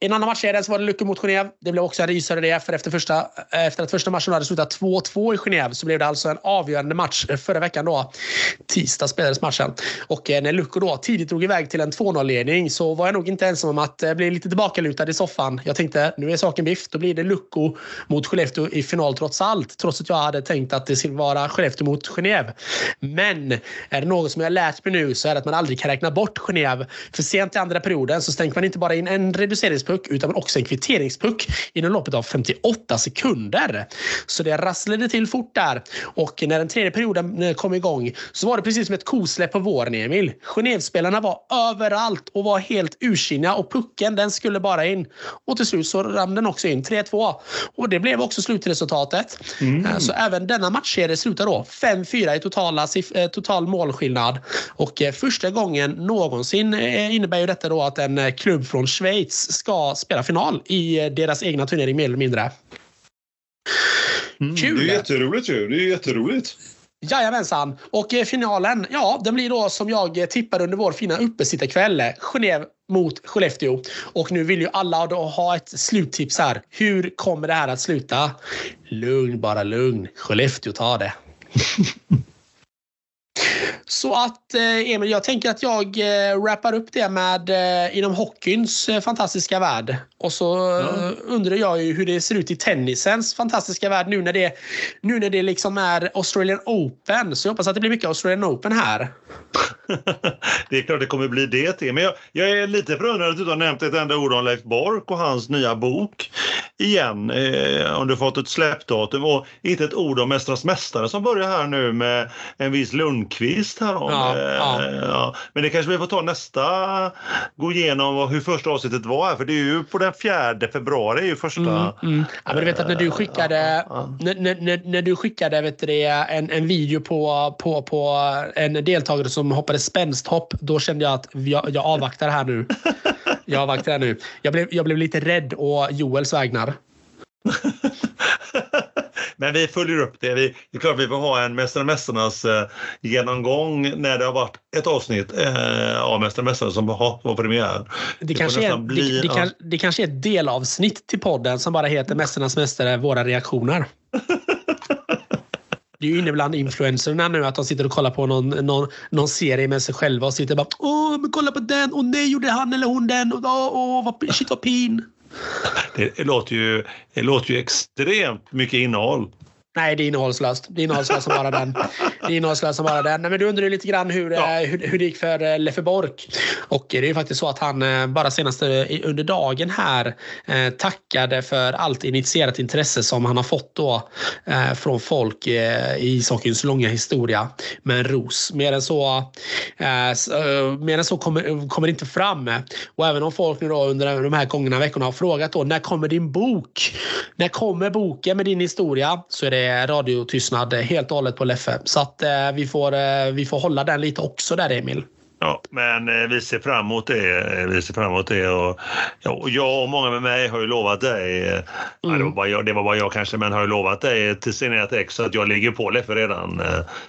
I en annan matchserie så var det Lucke mot Genève. Det blev också en rysare det, för efter, första, eh, efter att första matchen hade slutat 2-2 i Genève så blev det alltså en avgörande match eh, förra veckan. Då. Tisdag spelades matchen. Och eh, när Lucke då tidigt drog iväg till en 2-0-ledning så var jag nog inte ensam om att bli lite tillbakalutad i soffan. Jag tänkte, nu är saken biff. Då blir det Lucko mot Skellefteå i final trots allt. Trots att jag hade tänkt att det skulle vara Skellefteå mot Genève. Men är det något som jag lärt mig nu så är det att man aldrig kan räkna bort Genève. För sent i andra perioden så stänker man inte bara in en reducerings puck utan också en kvitteringspuck inom loppet av 58 sekunder. Så det rasslade till fort där. Och när den tredje perioden eh, kom igång så var det precis som ett kosläpp på våren, Emil. Genèvespelarna var överallt och var helt ursinniga och pucken den skulle bara in. Och till slut så rann den också in. 3-2. Och det blev också slutresultatet. Mm. Eh, så även denna matchserie slutar då 5-4 i totala, eh, total målskillnad. Och första gången någonsin innebär ju detta då att en klubb från Schweiz ska spela final i eh, deras egna turnering mer eller mindre. Mm, Kul! Det är jätteroligt ju. Det är jätteroligt. Jajamensan. Och eh, finalen, ja, den blir då som jag eh, tippar under vår fina uppesittarkväll. Genève mot Skellefteå. Och nu vill ju alla då ha ett sluttips här. Hur kommer det här att sluta? Lugn, bara lugn. Skellefteå tar det. [laughs] Så att eh, Emil, jag tänker att jag eh, wrappar upp det med eh, inom hockeyns fantastiska värld. Och så mm. undrar jag ju hur det ser ut i tennisens fantastiska värld nu när det, nu när det liksom är Australian Open. Så jag hoppas att det blir mycket Australian Open här. [laughs] det är klart det kommer bli det. Men jag, jag är lite förundrad att du inte har nämnt ett enda ord om Leif Bork och hans nya bok igen. Eh, om du fått ett släppdatum och inte ett ord om Mästarnas Mästare som börjar här nu med en viss Lundqvist här om. Ja, eh, ja. Men det kanske vi får ta nästa, gå igenom hur första avsnittet var här för det är ju på den 4 februari är ju första. Mm, mm. Ja, men du vet att när du skickade, när, när, när, du skickade vet du, en, en video på, på, på en deltagare som hoppade spänsthopp, då kände jag att jag, jag avvaktar här nu. [laughs] Jag avvaktar här nu. Jag blev, jag blev lite rädd å Joels vägnar. [laughs] Men vi följer upp det. Vi, det är klart vi får ha en Mästare Mästarnas eh, genomgång när det har varit ett avsnitt eh, av Mästare Mästarna som har var premiär. Det, det, kanske är, bli, det, det, kan, det kanske är ett delavsnitt till podden som bara heter Mästarnas Mästare, våra reaktioner. [laughs] Det är ju inne bland influencerna nu att de sitter och kollar på någon, någon, någon serie med sig själva och sitter bara Åh, men kolla på den! Och nej, gjorde han eller hon den! Åh, åh vad, shit vad pin! Det, låter ju, det låter ju extremt mycket innehåll. Nej, det är innehållslöst. Det är innehållslöst som bara den. Det är innehållslöst som bara den. Nej, men du undrar lite grann hur, ja. Eh, hur, hur det gick för eh, Leffe Bork. Och det är ju faktiskt så att han eh, bara senast under dagen här tackade för allt initierat intresse som han har fått då från folk i ishockeyns långa historia med en ros. Mer än så, mer än så kommer, kommer inte fram. Och även om folk nu då under de här gångna veckorna har frågat då när kommer din bok? När kommer boken med din historia? Så är det radiotystnad helt och hållet på Leffe. Så att eh, vi, får, eh, vi får hålla den lite också där Emil. Ja, men eh, vi ser fram emot det. Vi ser fram emot det. Och, ja, och jag och många med mig har ju lovat dig, mm. det, var bara jag, det var bara jag kanske, men har ju lovat dig till signerat ex att jag ligger på Leffe redan.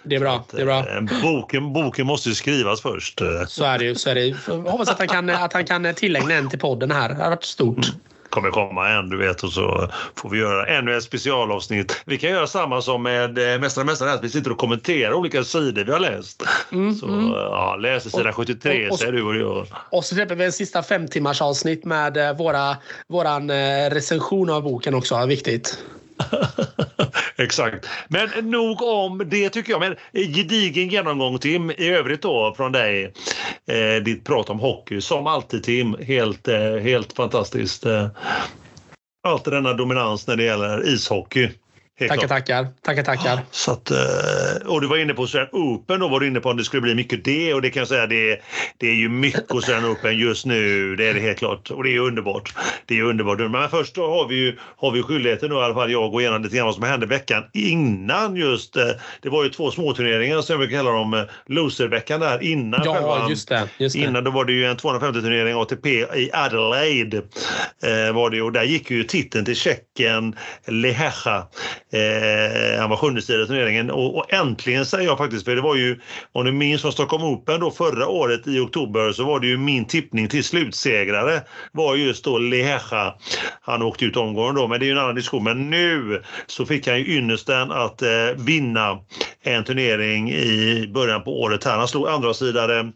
Det är bra. Att, det är bra. Boken, boken måste ju skrivas först. Så är det ju. Så är det. Jag hoppas att han kan, att han kan tillägna en till podden här. Det har varit stort. Mm kommer komma en, du vet, och så får vi göra ännu ett specialavsnitt. Vi kan göra samma som med eh, Mästare Mästare, att vi sitter och kommenterar olika sidor vi har läst. Mm, så mm. ja, läser sidan 73 och, och, säger du du gör. Och så släpper vi en sista fem timmars avsnitt med eh, våra, våran eh, recension av boken också, viktigt. [laughs] Exakt. Men nog om det tycker jag. Men gedigen genomgång Tim i övrigt då från dig. Eh, ditt prat om hockey som alltid Tim. Helt, eh, helt fantastiskt. Eh, alltid denna dominans när det gäller ishockey. Tackar, tackar. Tackar, tackar. Så att, eh, och du var inne på Australian Open, då var du inne på om det skulle bli mycket det och det kan jag säga det, det är ju mycket Australian Open just nu. Det är det helt klart och det är underbart. Det är underbart. Men först då har vi ju har vi skyldigheten då i alla fall jag gå igenom lite grann vad som hände veckan innan just eh, det var ju två småturneringar som jag brukar kalla dem, eh, loserveckan där innan. Ja, själva, just det, just det. Innan då var det ju en 250 turnering ATP i Adelaide. Eh, var det och där gick ju titeln till Tjeckien Lehecha Eh, han var sjunde i turneringen och, och, äntligen säger jag faktiskt, för det var ju, om du minns från Stockholm Open då förra året i oktober så var det ju min tippning till slutsegrare var just då Leja. Han åkte ut omgången då, men det är ju en annan diskussion. Men nu så fick han ju ynnesten att eh, vinna en turnering i början på året här. Han slog andra sidare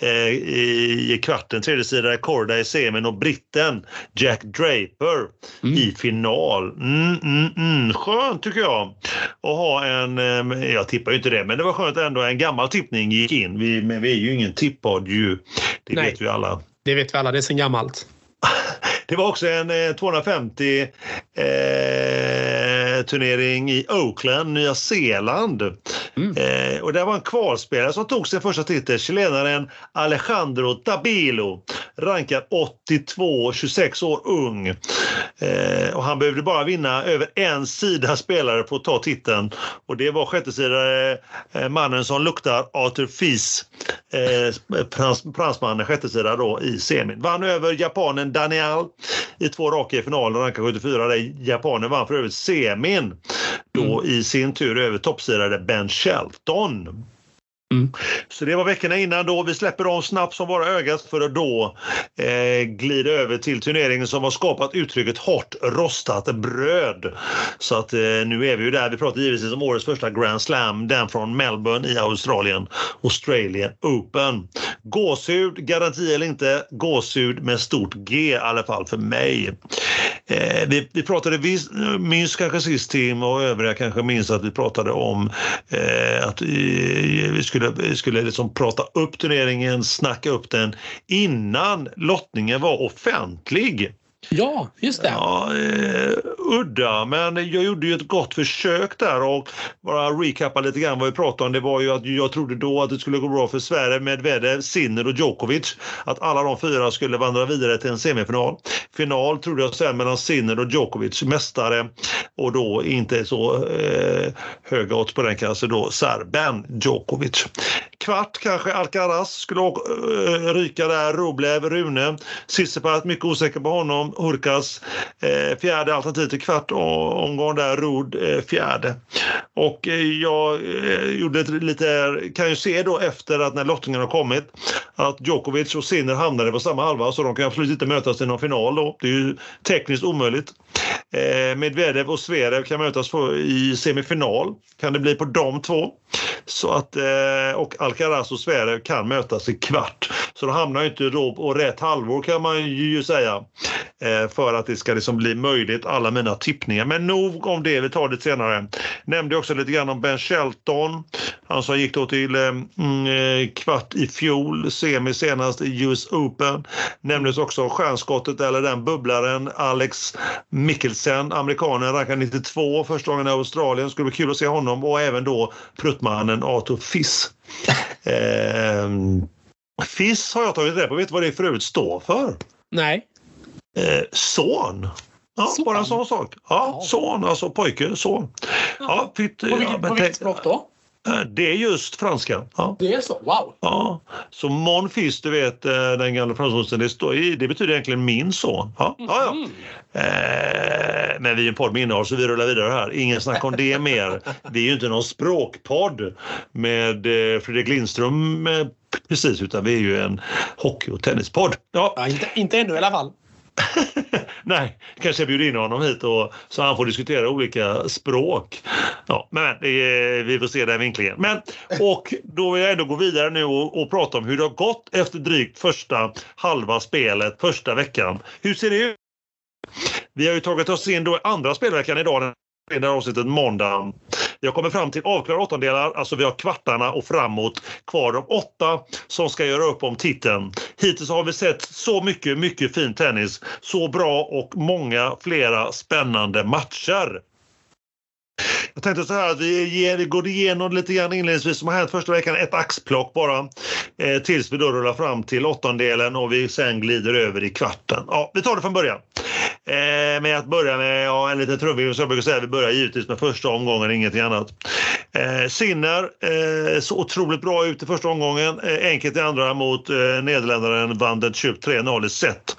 eh, i kvarten, tredje sidare Korda i semin och britten Jack Draper mm. i final. Mm, mm, mm. Skönt tycker jag att ha en, eh, jag tippar ju inte det, men det var skönt ändå en gammal tippning gick in. Vi, men vi är ju ingen tippodd ju, det Nej. vet vi alla. Det vet vi alla, det är sen gammalt. [laughs] Det var också en 250 eh, turnering i Oakland, Nya Zeeland. Mm. Eh, och det var en kvalspelare som tog sin första titel, chilenaren Alejandro Tabilo. Rankad 82, 26 år ung. Eh, och han behövde bara vinna över en sida spelare för att ta titeln. Och det var sjättesidare eh, mannen som luktar Arthur Fils, eh, prans, fransmannen sjättesida då i semin. Vann över japanen Daniel i två raka i finalen, rankad 74. Där japanen vann för övrigt semin då mm. i sin tur över toppsirade Ben Shelton. Mm. Så det var veckorna innan då. Vi släpper dem snabbt som bara ögat för att då eh, glida över till turneringen som har skapat uttrycket hårt rostat bröd. Så att eh, nu är vi ju där. Vi pratar givetvis om årets första Grand Slam, den från Melbourne i Australien, Australian Open. Gåshud, garanti eller inte, gåshud med stort G i alla fall för mig. Eh, vi, vi pratade, vi minns kanske sist Tim och övriga kanske minns att vi pratade om eh, att eh, vi skulle, skulle liksom prata upp turneringen, snacka upp den innan lottningen var offentlig. Ja, just det. Ja, eh, udda, men jag gjorde ju ett gott försök där och bara recappa lite grann vad vi pratade om. Det var ju att jag trodde då att det skulle gå bra för Sverige, Medvedev, Sinner och Djokovic. Att alla de fyra skulle vandra vidare till en semifinal. Final trodde jag sen mellan Sinner och Djokovic, mästare och då inte så eh, höga odds på den kanske då serben Djokovic. Kvart kanske Alcaraz skulle eh, ryka där, Rublev, Rune, Tsitsipas, mycket osäker på honom, Hurkas eh, fjärde alternativ till kvart omgång där, Rod eh, fjärde. Och eh, jag eh, gjorde ett lite, kan ju se då efter att när lottningen har kommit att Djokovic och Sinner hamnade på samma halva så de kan absolut inte mötas i någon final då. Det är ju tekniskt omöjligt. Eh, Medvedev och Zverev kan mötas i semifinal. Kan det bli på de två. Så att, eh, och Alcaraz och Zverev kan mötas i kvart. Så de hamnar inte då på rätt halvår kan man ju säga. Eh, för att det ska liksom bli möjligt, alla mina tippningar. Men nog om det, vi tar det senare. Nämnde också lite grann om Ben Shelton. Han som gick då till eh, mm, kvart i fjol, semi senast i US Open. Nämndes också stjärnskottet, eller den bubblaren, Alex Mikkelsen, amerikanen, rankad 92 första gången i Australien. Skulle bli kul att se honom och även då pruttmannen Arthur Fiss. [laughs] eh, FIS har jag tagit reda på. Vet du vad det för övrigt står för? Nej. Eh, son. Ja, son. bara en sån sak. Ja, ja. son, alltså pojke, son. Ja, fitt, på vilket, ja, på vilket språk då? Eh, [clears throat] det är just franska. Ja. Det är så? Wow! Ja. Så mon fils, du vet eh, den gamla fransosen, det, det betyder egentligen min son. Ja, ja, ja. Mm. Eh, men vi är en podd med innehåll så vi rullar vidare här. Ingen snack om det mer. Vi är ju inte någon språkpodd med eh, Fredrik Lindström precis, utan vi är ju en hockey och tennispodd. Ja. ja inte, inte ännu i alla fall. [laughs] Nej, kanske jag bjuder in honom hit och, så han får diskutera olika språk. Ja, men är, vi får se den vinklingen. Men, och då vill jag ändå gå vidare nu och, och, prata om hur det har gått efter drygt första halva spelet, första veckan. Hur ser det ut? Vi har ju tagit oss in då andra spelveckan idag, det här avsnittet måndag. Vi har kommit fram till avklarade åttondelar, alltså vi har kvartarna och framåt kvar de åtta som ska göra upp om titeln. Hittills har vi sett så mycket, mycket fin tennis, så bra och många flera spännande matcher. Jag tänkte så här att vi, ger, vi går igenom lite grann inledningsvis som har hänt första veckan, ett axplock bara. Eh, tills vi då rullar fram till åttondelen och vi sen glider över i kvarten. Ja, vi tar det från början. Eh, med att börja med ja, en liten trubbig, som jag brukar säga, vi börjar givetvis med första omgången, ingenting annat. Eh, Sinner eh, så otroligt bra ut i första omgången. Eh, enkelt i andra mot eh, nederländaren Van den 3-0 i set.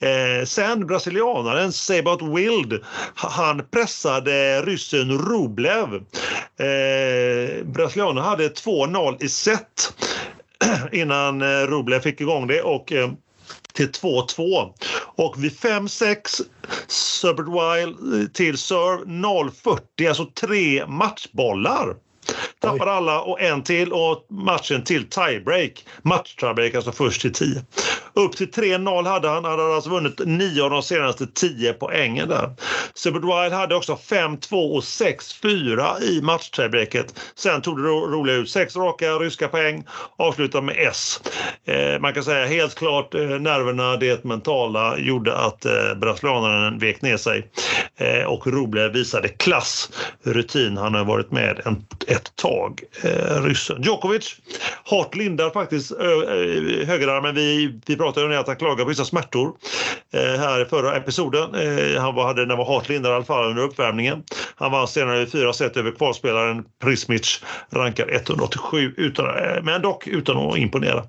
Eh, sen brasilianaren Sebat Wild, han pressade ryssen Rublev. Eh, brasilianen hade 2-0 i set [clears throat] innan eh, Rublev fick igång det och eh, till 2-2. Och vid 5-6 Subert Wild till serve 0-40, alltså tre matchbollar. Tappade alla och en till och matchen till tiebreak. Match-tiebreak, alltså först till 10. Upp till 3-0 hade han. Han hade alltså vunnit 9 av de senaste 10 poängen där. Subert Wild hade också 5-2 och 6-4 i match-tiebreaket. Sen tog det roliga ut. Sex raka ryska poäng, avslutade med S. Eh, man kan säga helt klart eh, nerverna, det mentala gjorde att eh, brasilianaren vek ner sig. Eh, och Rublev visade klass, rutin. Han har varit med en, ett tag, eh, ryssen. Djokovic, hårt lindad faktiskt, eh, eh, högerarmen. Vi, vi pratade om att han klagade på vissa smärtor eh, här i förra episoden. Eh, han var, hade, den var hårt lindad i alla fall under uppvärmningen. Han vann senare i fyra set över kvalspelaren Prismic, rankad 187, utan, eh, men dock utan att imponera.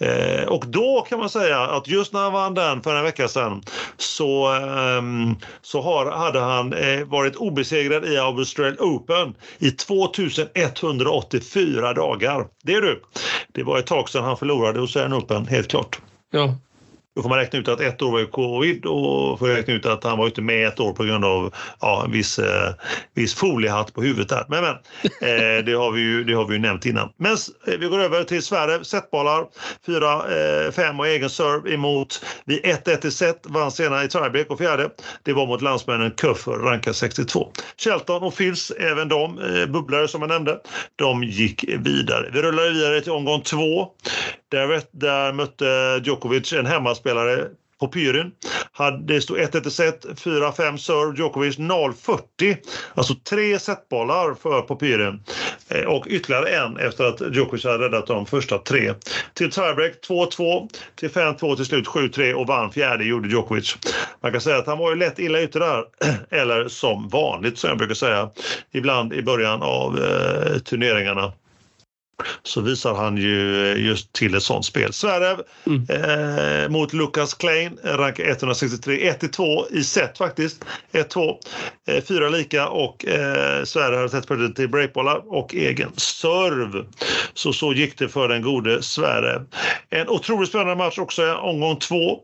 Eh, och då kan man säga att just när han vann den för en vecka sedan så, ehm, så har, hade han eh, varit obesegrad i Australian Open i 2184 dagar. Det är du! Det var ett tag sedan han förlorade Australian Open, helt klart. Ja. Då får man räkna ut att ett år var covid och får räkna ut att han var inte med ett år på grund av ja, en viss, eh, viss foliehatt på huvudet där. Men, men eh, det, har vi ju, det har vi ju nämnt innan. Men eh, vi går över till Sverige. Setbollar 4-5 eh, och egen serve emot vid 1-1 i set. Vann senare i tiebreak och fjärde. Det var mot landsmännen Köffer, rankad 62. Shelton och Fils, även de eh, bubblare som jag nämnde, de gick vidare. Vi rullar vidare till omgång två. Där, där mötte Djokovic en hemmaspelare på Pyrin. Det stod 1-1 i set, 4-5 serve, Djokovic 0-40. Alltså tre setbollar för på Pyrin. Eh, och ytterligare en efter att Djokovic hade räddat de första tre. Till tiebreak 2-2, till 5-2 till slut 7-3 och vann fjärde gjorde Djokovic. Man kan säga att han var ju lätt illa ute där, [clears throat] eller som vanligt som jag brukar säga, ibland i början av eh, turneringarna så visar han ju just till ett sånt spel. Zverev mm. eh, mot Lukas Klein, rankar 163, 1-2 i set faktiskt. 1-2, eh, fyra lika och eh, Sverige har sett för till breakbollar och egen serve. Så så gick det för den gode Sverige. En otroligt spännande match också, omgång två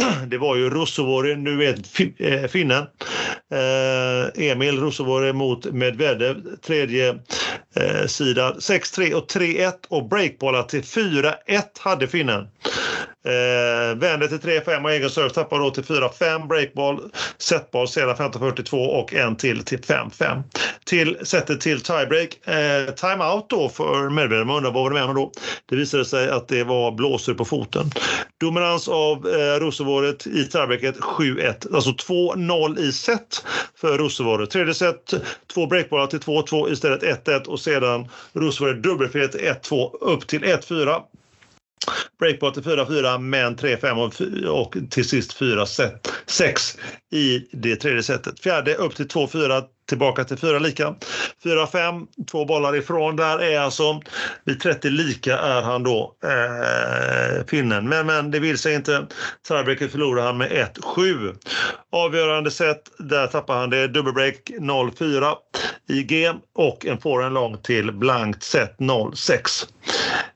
[clears throat] det var ju Rosovori, nu vet eh, finnen. Eh, Emil Rosovori mot Medvedev, tredje eh, sida. 6-3 och 3-1 och breakbollar till 4-1 hade finnen. Eh, vänder till 3-5 och egen serve tappar då till 4-5 breakball, setball sedan 15-42 och en till till 5-5. Till sättet till tiebreak. Eh, timeout då för Medvedev. Man undrar vad var det med honom då? Det visade sig att det var blåsor på foten. Dominans av eh, Rosevåret i tiebreaket 7-1. Alltså 2-0 i set för Rosevåret. Tredje set, två breakbollar till 2-2 istället 1-1 och sedan Rosevåret dubbelfel 1-2 upp till 1-4. Breakball till 4-4 men 3-5 och, och till sist 4-6 i det tredje setet. Fjärde upp till 2-4 tillbaka till 4 lika. 4-5, två bollar ifrån. Där är alltså vid 30 lika är han då eh, finnen. Men, men det vill sig inte. Tiebreaker förlorar han med 1-7. Avgörande set, där tappar han det. Dubbelbreak 0-4 i G och en forehand lång till blankt set 0-6.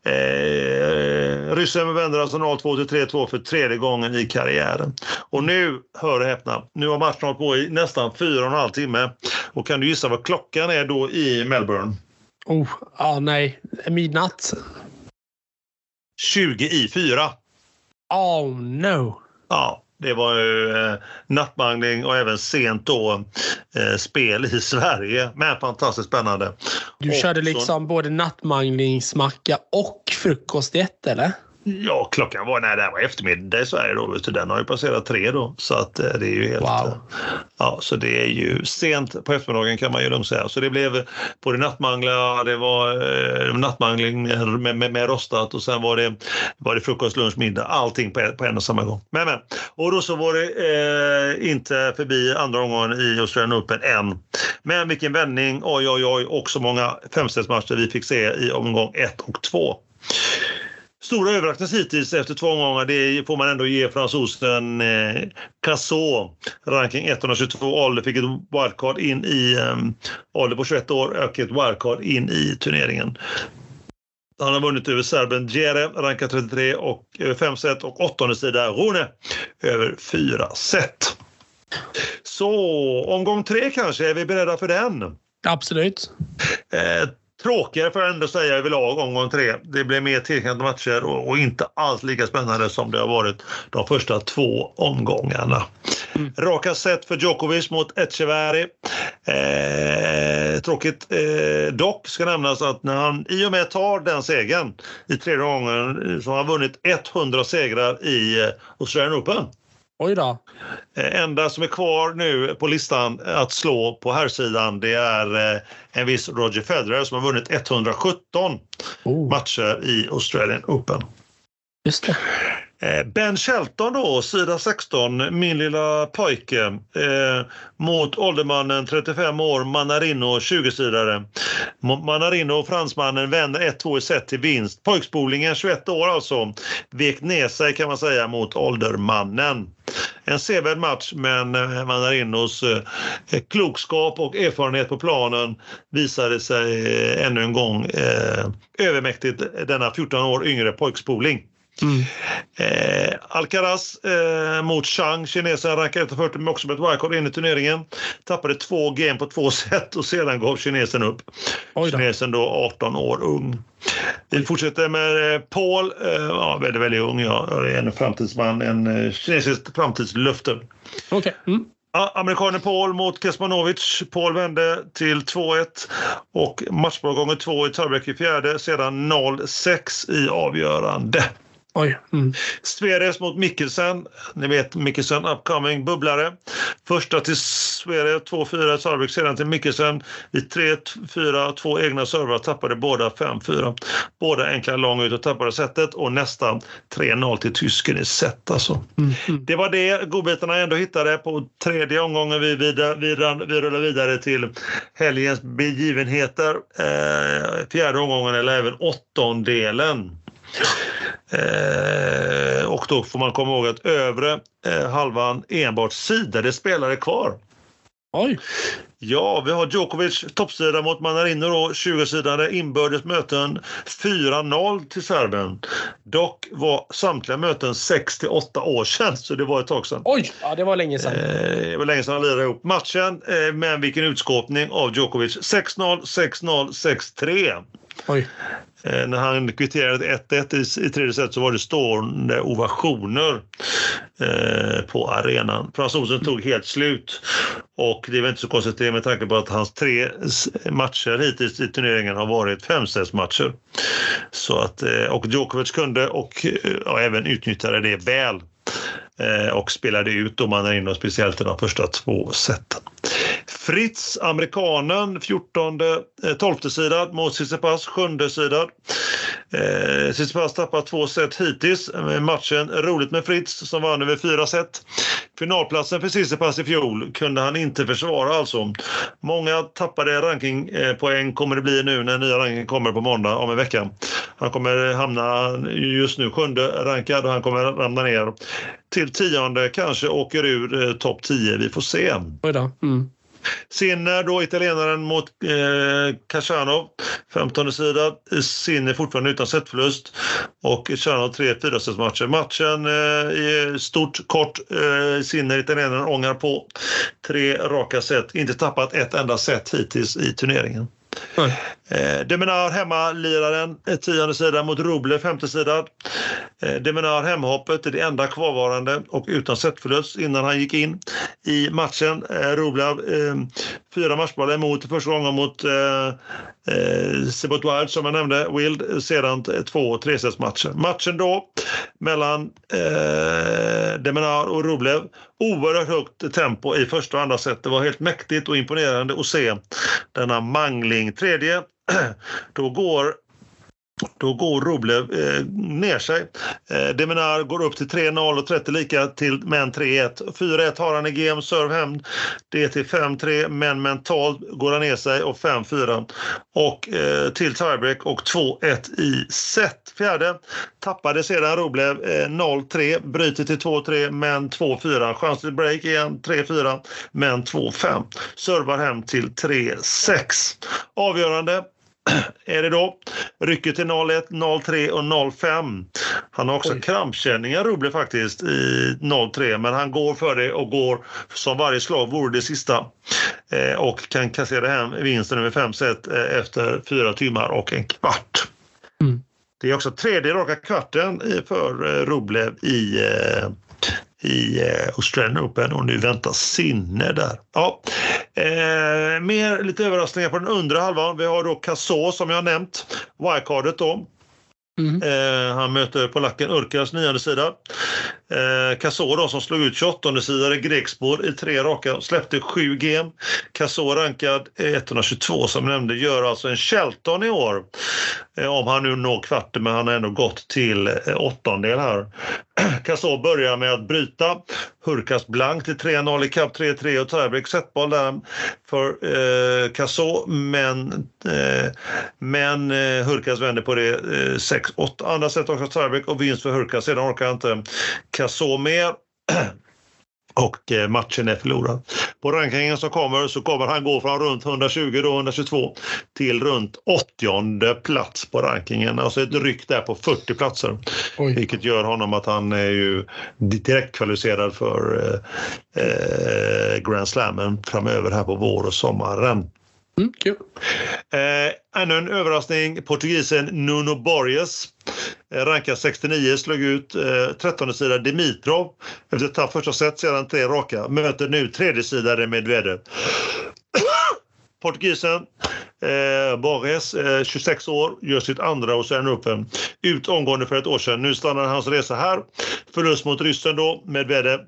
Eh, ryssen vänder alltså 0-2 till 3-2 för tredje gången i karriären. Och nu, hör och häpna, nu har matchen hållit på i nästan fyra och en halv timme. Och kan du gissa vad klockan är då i Melbourne? Oh, ah, nej. Midnatt? 20 i 4. Oh no! Ja, det var ju eh, nattmangling och även sent då eh, spel i [laughs] Sverige. Men fantastiskt spännande. Du och körde liksom så... både nattmanglingsmacka och frukost i ett eller? Ja, klockan var, nej, det var eftermiddag i Sverige då. Den har ju passerat tre då. Så att eh, det är ju helt... Wow. Ja, så det är ju sent på eftermiddagen kan man ju lugnt säga. Så det blev både nattmangla, det var eh, nattmangling med, med, med, rostat och sen var det, var det frukost, lunch, middag. Allting på, på en och samma gång. Men, men. Och då så var det eh, inte förbi andra omgången i Australian Open än. Men vilken vändning, oj oj oj, och så många femstensmatcher vi fick se i omgång ett och två. Stora överraskningen hittills efter två omgångar det får man ändå ge fransosen eh, Cassot. Ranking 122 ålder, fick ett wildcard in i eh, ålder på 21 år och ett wildcard in i turneringen. Han har vunnit över serben Djere, rankad 33 och över 5 set och åttonde sida Rune över 4 set. Så omgång tre kanske, är vi beredda för den? Absolut. Eh, tråkigare får jag ändå säga överlag omgång tre. Det blev mer tillkända matcher och, och, inte alls lika spännande som det har varit de första två omgångarna. Mm. Raka set för Djokovic mot Echeverry. Eh, tråkigt eh, dock ska nämnas att när han i och med tar den segern i tredje gången så har han vunnit 100 segrar i eh, Australian Open. Oj då. Eh, enda som är kvar nu på listan att slå på här sidan det är eh, en viss Roger Federer som har vunnit 117 oh. matcher i Australian Open. Just det. Eh, ben Shelton då, sida 16, min lilla pojke, eh, mot åldermannen 35 år, Manarino, 20-sidare. Manarino, fransmannen, vänder 1-2 i set till vinst. Pojkspolingen, 21 år alltså, vek ner sig kan man säga mot åldermannen. En sevärd match men eh, Manarinos eh, klokskap och erfarenhet på planen visade sig eh, ännu en gång eh, övermäktigt denna 14 år yngre pojkspoling. Mm. Eh, Alcaraz eh, mot Chang, kinesen rankar 140 men också med ett wildcard in i turneringen. Tappade två game på två [laughs] set och sedan gav kinesen upp. Då. Kinesen då 18 år ung. Vi fortsätter med eh, Paul, eh, ja, väldigt, väldigt ung. Ja, en framtidsman, en eh, kinesisk framtidslöfte. Okay. Mm. Amerikanen Paul mot Kesmanovic. Paul vände till 2-1 och matchboll gånger 2 i tiebreak i fjärde, sedan 0-6 i avgörande. Oj. Mm. Sveres mot Mikkelsen. Ni vet Mikkelsen, upcoming bubblare. Första till Sverige 2-4 Sarvik, sedan till Mikkelsen. I 3-4, två egna servar tappade båda 5-4. Båda enkla lång ut och tappade setet och nästan 3-0 till tysken i set alltså. Mm. Mm. Det var det godbitarna ändå hittade på tredje omgången. Vi, vidare, vi, vi rullar vidare till helgens begivenheter. Eh, fjärde omgången eller även åttondelen. Eh, och då får man komma ihåg att övre eh, halvan enbart sidade spelare kvar. Oj! Ja, vi har Djokovic toppsida mot Manarino då, 20-sidade inbördes möten 4-0 till Serbien. Dock var samtliga möten 6 till 8 år sedan, så det var ett tag sedan. Oj, ja det var länge sedan. Eh, det var länge sedan han lirade ihop matchen, eh, men vilken utskåpning av Djokovic. 6-0, 6-0, 6-3. Oj. Eh, när han kvitterade 1-1 i, i tredje set så var det stående ovationer eh, på arenan. Fransosen tog helt slut och det är väl inte så konstigt det med tanke på att hans tre matcher hittills i turneringen har varit femsetsmatcher. Så att, eh, och Djokovic kunde och eh, ja, även utnyttjade det väl eh, och spelade ut domarna man och speciellt i de första två seten. Fritz, amerikanen, 14, 12 eh, sida mot Tsitsipas, 7 sida. Eh, Tsitsipas tappar två set hittills. Eh, matchen roligt med Fritz som vann över fyra set. Finalplatsen för Tsitsipas i fjol kunde han inte försvara alltså. Många tappade rankingpoäng eh, kommer det bli nu när nya rankingen kommer på måndag om en vecka. Han kommer hamna just nu sjunde rankad och han kommer ramla ner till tionde, kanske åker ur eh, topp 10. Vi får se. Mm. Sinner då italienaren mot eh, Khachanov, 15 sida. Sinner fortfarande utan setförlust och Khachanov 3-4 matcher. Matchen eh, stort, kort. Eh, Sinner, italienaren, ångar på. Tre raka set. Inte tappat ett enda set hittills i turneringen. Nej. Eh, Demenar hemmaliraren, eh, tionde sida mot Roble, femte sida. Eh, Demenar hemhoppet är det enda kvarvarande och utan setförlust innan han gick in i matchen. Eh, har eh, fyra matchbollar emot första gången mot eh, eh Sebot Wild som jag nämnde, Wild, eh, sedan två tresetsmatcher. Matchen då mellan eh, Demenar och Roblev, oerhört högt tempo i första och andra set. Det var helt mäktigt och imponerande att se denna mangling. Tredje då går Då går Rublev eh, ner sig. Eh, Deminar går upp till 3-0 och 30 lika till men 3-1. 4-1 har han i game, serve hem. Det är till 5-3 men mentalt går han ner sig och 5-4. Och eh, till tiebreak och 2-1 i set. Fjärde tappade sedan Rublev eh, 0-3, bryter till 2-3 men 2-4. Chans till break igen 3-4 men 2-5. Servar hem till 3-6. Avgörande [clears throat] är det då. Rycker till 0-1, 0-3 och 0-5. Han har också Oj. krampkänningar, Rublev faktiskt, i 0-3 men han går för det och går som varje slag vore det sista. Eh, och kan kassera hem vinsten över 5 set eh, efter fyra timmar och en kvart. Mm. Det är också tredje raka kvarten för eh, Rublev i eh, i eh, Australian Open och nu väntar Sinne där. Ja. Eh, mer lite överraskningar på den undre halvan. Vi har då Casså som jag nämnt, wildcardet då. Mm. Eh, han möter polacken Urkas nionde sida. Eh, som slog ut 28 sidare Grekspor i tre raka, släppte 7 game. Casså rankad 122 som nämnde, gör alltså en Shelton i år. Eh, om han nu når kvarten, men han har ändå gått till eh, åttondel här. [clears throat] Casså börjar med att bryta. Hurkas blank till 3-0 i kapp 3-3 och tiebreak setboll där för eh, Men, eh, men eh, Hurkas vänder på det eh, 6-8. Andra set också tiebreak och vinst för Hurkas. Sedan orkar inte Casså mer. [clears throat] och eh, matchen är förlorad. På rankingen som kommer så kommer han gå från runt 120 då, 122 till runt 80 plats på rankingen. Alltså ett ryck där på 40 platser. Oj. Vilket gör honom att han är ju direkt kvalificerad för eh, eh, Grand Slammen framöver här på vår och sommaren. Mm, cool. eh, ännu en överraskning. Portugisen Nuno Borges eh, rankar 69, slog ut eh, 13 sida Dimitrov efter att ha första set, sedan tre raka. Möter nu tredje sidan Medvedev. [coughs] Portugisen eh, Borges, eh, 26 år, gör sitt andra och sen Open. Ut omgående för ett år sedan. Nu stannar hans resa här. Förlust mot ryssen då, Medvedev.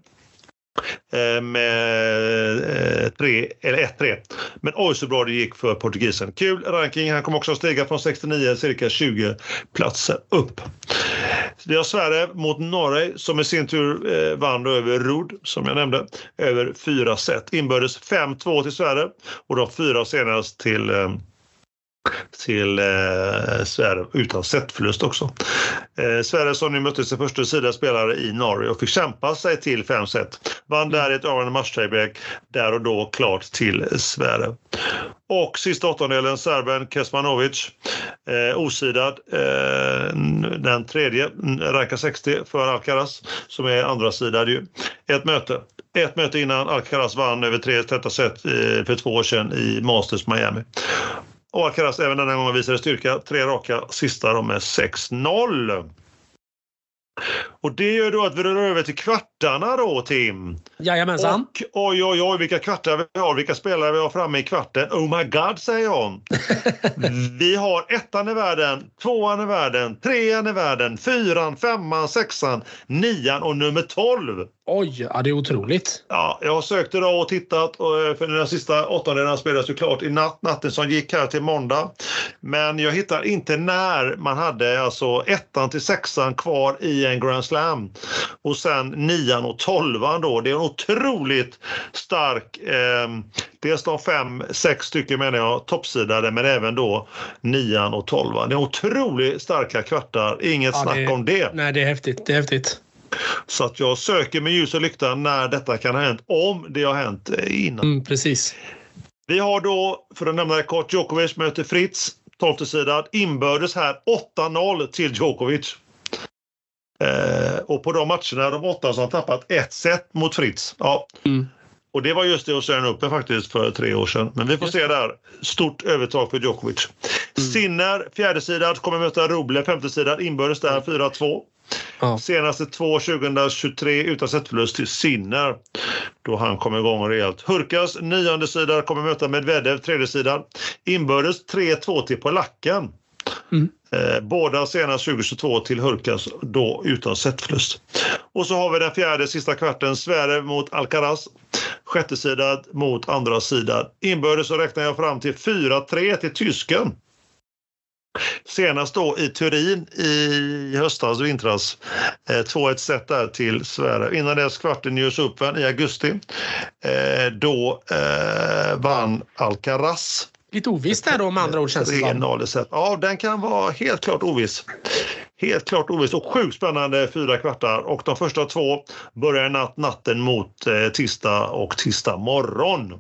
Eh, med eh, 3, eller 1-3. Men oj så bra det gick för portugisen. Kul ranking. Han kommer också att stiga från 69 cirka 20 platser upp. Vi har Sverige mot Norge som i sin tur eh, vann över Rod, som jag nämnde, över fyra set. Inbördes 5-2 till Sverige och de fyra senast till eh, till eh, Sverige utan setförlust också. Eh, Sverige som nu mötte sin första sida spelare i Norge och fick kämpa sig till fem set. Vann där ett avgörande matchtiebreak, där och då klart till Sverige. Och sista åttondelen, serben Kesmanovic, eh, osidad, eh, den tredje, rankar 60 för Alcaraz som är andra sidan ju. Ett möte. Ett möte innan Alcaraz vann över tre täta set eh, för två år sedan i Masters Miami. Och Alcaraz även denna gången visade styrka. Tre raka sista de med 6-0. Och det gör då att vi rör över till kvartarna då, Tim. Jajamensan. Och oj, oj, oj, vilka kvartar vi har, vilka spelare vi har framme i kvarten. Oh my god, säger jag. [laughs] vi har ettan i världen, tvåan i världen, trean i världen, fyran, femman, sexan, nian och nummer tolv. Oj, ja, det är otroligt. Ja, jag har sökt idag och tittat och eh, för den sista åttondelarna spelas ju klart i natt, natten som gick här till måndag. Men jag hittar inte när man hade alltså ettan till sexan kvar i en Grand Slam och sen nian och tolvan då. Det är en otroligt stark, eh, dels de fem, sex stycken menar jag, toppsidade men även då nian och tolvan. Det är otroligt starka kvartar, inget ja, snack det, om det. Nej, det är häftigt. Det är häftigt. Så att jag söker med ljus och lykta när detta kan ha hänt, om det har hänt eh, innan. Mm, precis. Vi har då, för att nämna det kort, Djokovic möter Fritz, 12 sidad. Inbördes här 8-0 till Djokovic. Eh, och på de matcherna, de åtta som tappat ett set mot Fritz. Ja. Mm. Och det var just det hos Australian Open faktiskt för tre år sedan. Men vi får se där. Stort övertag för Djokovic. Mm. Sinner, fjärdesidad, kommer möta Ruble, femtesidad. Inbördes där 4-2. Ja. Senaste två 2023 utan setförlust till Sinner då han kom igång rejält. Hurkas nionde sida kommer möta Medvedev tredje sidan. Inbördes 3-2 till polacken. Mm. Eh, båda senast 2022 till Hurkas, då utan setförlust. Och så har vi den fjärde sista kvarten, Sverige mot Alcaraz. Sjätte sidan mot andra sidan. Inbördes så räknar jag fram till 4-3 till tysken. Senast då i Turin i höstas vintras. Eh, 2-1 set där till Sverige. Innan dess kvarten i US Open i augusti. Eh, då eh, vann Alcaraz Lite ovisst där då med andra ord känns det som. Ja, den kan vara helt klart oviss. Helt klart oviss och sjukt spännande fyra kvartar och de första två börjar natt, natten mot eh, tisdag och tisdag morgon.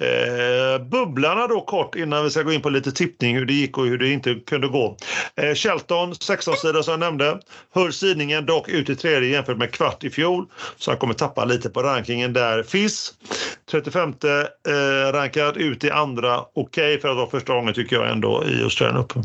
Eh, bubblarna då kort innan vi ska gå in på lite tippning hur det gick och hur det inte kunde gå. Eh, Shelton 16 sida som jag nämnde. Höll sidningen dock ut i tredje jämfört med kvart i fjol så han kommer tappa lite på rankingen där. FIS 35 eh, rankad ut i andra. Okej okay för att vara första gången tycker jag ändå i Australian Open.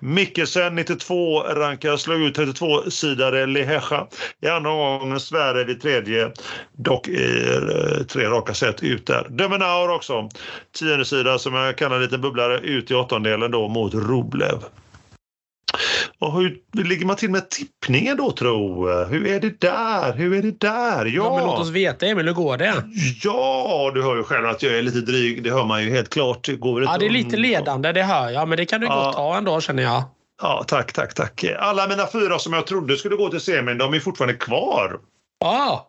Mikkelsen 92 rankad slog ut 32 sidare Lehecha i andra gången. Sverige i tredje. Dock i eh, tre raka set ut där. Demenaur också. Tionde sida som jag kallar en liten bubblare ut i åttondelen då mot Roblev. Och hur ligger man till med tippningen då tro? Hur är det där? Hur är det där? Ja, ja men låt oss veta Emil, hur går det? Ja, du hör ju själv att jag är lite dryg. Det hör man ju helt klart. Det går ja, det är lite ledande, det hör jag. Men det kan du ja. gott ha ändå känner jag. Ja, tack, tack, tack. Alla mina fyra som jag trodde skulle gå till semin, de är fortfarande kvar. Ja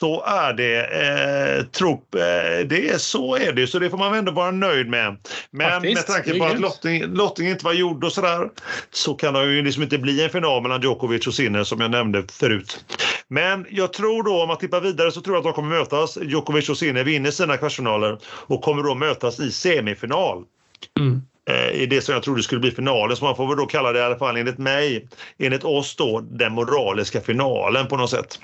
så är det. Eh, trupp, eh, det är, så är det, så det får man ändå vara nöjd med. Men Faktiskt, med tanke på att lottning, lottning inte var gjord och sådär så kan det ju liksom inte bli en final mellan Djokovic och Sinner som jag nämnde förut. Men jag tror då, om man tippar vidare, så tror jag att de kommer mötas. Djokovic och Sinner vinner sina kvartsfinaler och kommer då mötas i semifinal. Mm eh, i det som jag trodde skulle bli finalen. Så man får väl då kalla det i alla fall enligt mig, enligt oss då, den moraliska finalen på något sätt.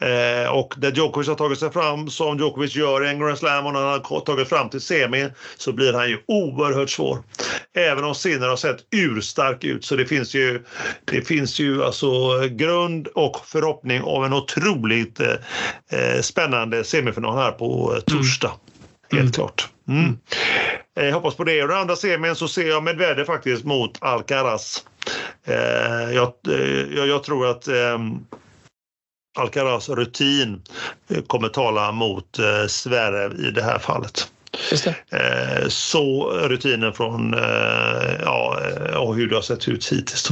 Eh, och där Djokovic har tagit sig fram som Djokovic gör i en Grand Slam och när han har tagit fram till semi så blir han ju oerhört svår. Även om Sinner har sett urstark ut så det finns ju, det finns ju alltså grund och förhoppning om en otroligt eh, eh spännande semifinal här på eh, torsdag. Mm. Helt mm. klart. Mm. mm. Jag hoppas på det. Och den andra semin så ser jag Medvedev faktiskt mot Alcaraz. Eh, jag, jag, jag, tror att ehm, Alcaraz rutin eh, kommer tala mot eh, Sverre i det här fallet. Eh, så rutinen från ja, och hur det har sett ut hittills.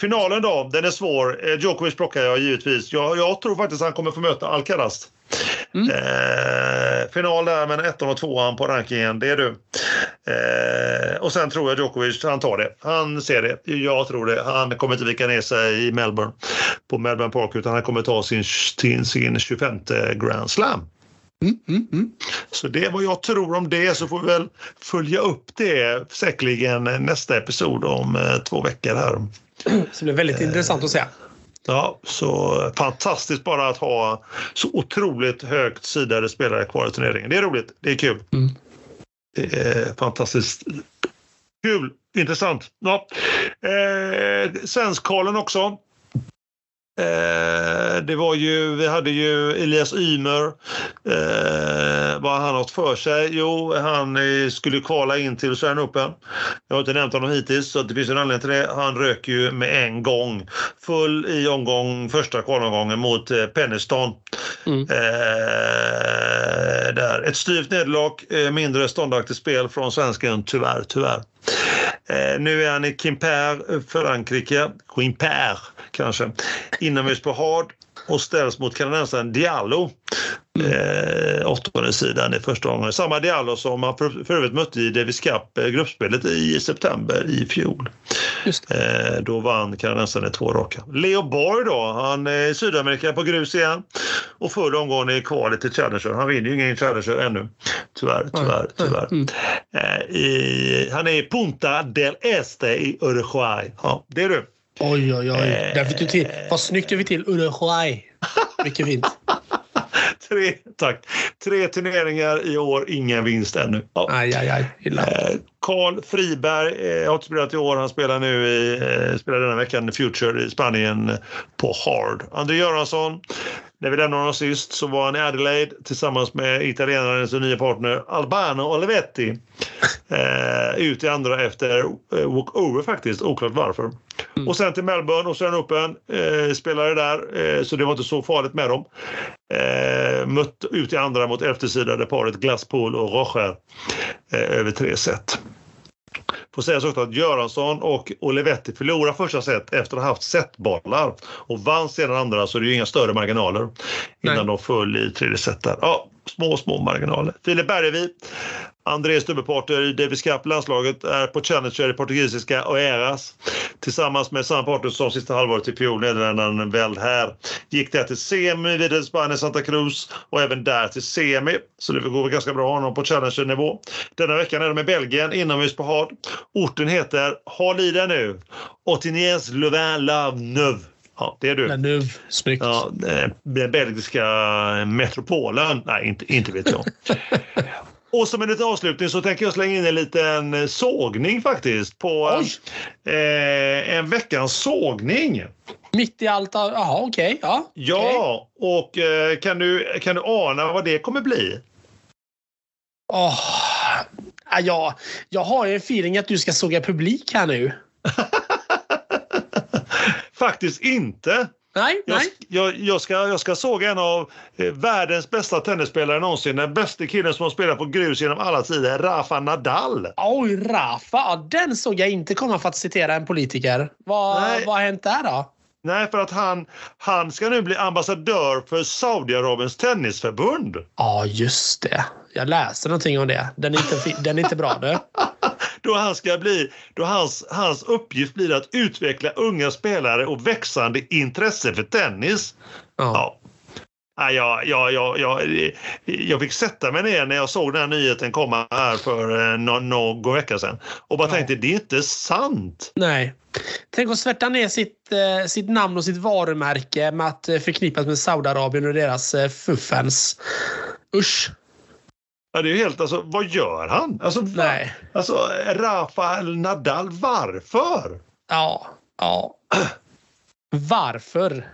Finalen då, den är svår. Djokovic plockar jag givetvis. Jag, jag tror faktiskt han kommer få möta Alcaraz. Mm. Eh, final där med ettan och tvåan på rankingen, det är du. Eh, och sen tror jag Djokovic, han tar det. Han ser det. Jag tror det. Han kommer inte vika ner sig i Melbourne, på Melbourne Park, utan han kommer ta sin, sin, sin 25 Grand Slam. Mm, mm, mm. Så det är vad jag tror om det, så får vi väl följa upp det säkerligen nästa episod om eh, två veckor här. [clears throat] Så det blir väldigt intressant att se. Ja, så fantastiskt bara att ha så otroligt högt sidade spelare kvar i turneringen. Det är roligt, det är kul. Mm. Det är fantastiskt kul, intressant. Ja. Eh, Svenskkollen också. Eh, det var ju, vi hade ju Elias Ymer. Eh, vad har han haft för sig? Jo, han skulle kvala in till Australian Open. Jag har inte nämnt honom hittills så det finns en anledning till det. Han rök ju med en gång. Full i omgång, första kvalomgången mot eh, Penniston. Mm. Eh, där. Ett styvt nederlag, eh, mindre ståndaktigt spel från svensken, tyvärr, tyvärr. Eh, nu är han i Quimper, Frankrike. Quimper kanske. Inomhus på Hard och ställs mot kanadensaren Diallo. Mm. Eh, åttonde sidan i första gången. Samma Diallo som han för, för övrigt mötte i Davis Cup eh, gruppspelet i september i fjol. Eh, då vann kanadensaren två raka. Leo Borg då, han är i Sydamerika på grus igen och förra omgången i kvalet till Challenger. Han vinner ju ingen Challenger ännu. Tyvärr, tyvärr, tyvärr. Mm. Eh, i, han är i Punta del Este i Uruguay. Ja, det är du. Oj, oj, oj. Eh, Där fick du till. Vad snyggt du fick till Uruguay. Mycket fint. [laughs] Tre, tack. Tre turneringar i år, ingen vinst ännu. Ja. Aj, aj, aj. Eh, Karl Friberg eh, har inte spelat i år. Han spelar nu i, eh, spelar denna veckan Future i Spanien på Hard. André Göransson när vi lämnade honom sist så var han i Adelaide tillsammans med italienarens nya partner Albano Olivetti. [laughs] Eh, ut i andra efter eh, walkover faktiskt, oklart varför. Mm. Och sen till Melbourne och sen Open. Eh, spelare där, eh, så det var inte så farligt med dem. Eh, mött ut i andra mot elftesidade paret Glasspool och Rocher eh, över tre set. Får sägas också att Göransson och Olivetti förlorade första set efter att ha haft setbollar och vann sedan andra så det är ju inga större marginaler innan Nej. de föll i tredje set där. Ja, små, små marginaler. Filip Bergevi Andrés dubbelpartner i Davis Cup-landslaget är på Challenger i portugisiska Oeiras tillsammans med samma partner som sista halvåret i fjol, nederländaren Veld här. Gick det till semi vid Spanien Santa Cruz och även där till semi. Så det går ganska bra honom på Challenger-nivå. Denna veckan är de i Belgien inomhus på Hard. Orten heter, håll i dig nu, Otiniers Louvain La Neuve. Ja, det är du. Lanuv, snyggt. Ja, den belgiska metropolen. Nej, inte, inte vet jag. [laughs] Och som en liten avslutning så tänker jag slänga in en liten sågning faktiskt på eh, en veckans sågning. Mitt i allt? Jaha, okej. Okay, ja, ja, och eh, kan, du, kan du ana vad det kommer bli? Oh, ja, jag har ju en feeling att du ska såga publik här nu. [laughs] Faktiskt inte. Nej, jag, nej. Jag, jag, ska, jag ska såga en av eh, världens bästa tennisspelare någonsin. Den bästa killen som har spelat på grus genom alla tider, Rafa Nadal. Oj, Rafa. Den såg jag inte komma för att citera en politiker. Vad, vad har hänt där då? Nej, för att han, han ska nu bli ambassadör för Saudiarabiens tennisförbund. Ja, just det. Jag läste någonting om det. Den är inte, den är inte bra du. [laughs] då han ska bli, då hans, hans uppgift blir att utveckla unga spelare och växande intresse för tennis. Ja. ja. Ja, jag, jag, jag, jag, jag fick sätta mig ner när jag såg den här nyheten komma här för eh, någon, någon vecka sedan och bara ja. tänkte det är inte sant. Nej. Tänk att svärta ner sitt, eh, sitt namn och sitt varumärke med att eh, förknippas med Saudiarabien och deras fuffens. Usch. Ja, det är ju helt, alltså vad gör han? Alltså, Nej. alltså Rafael Nadal, varför? Ja, ja. [clears throat] Varför?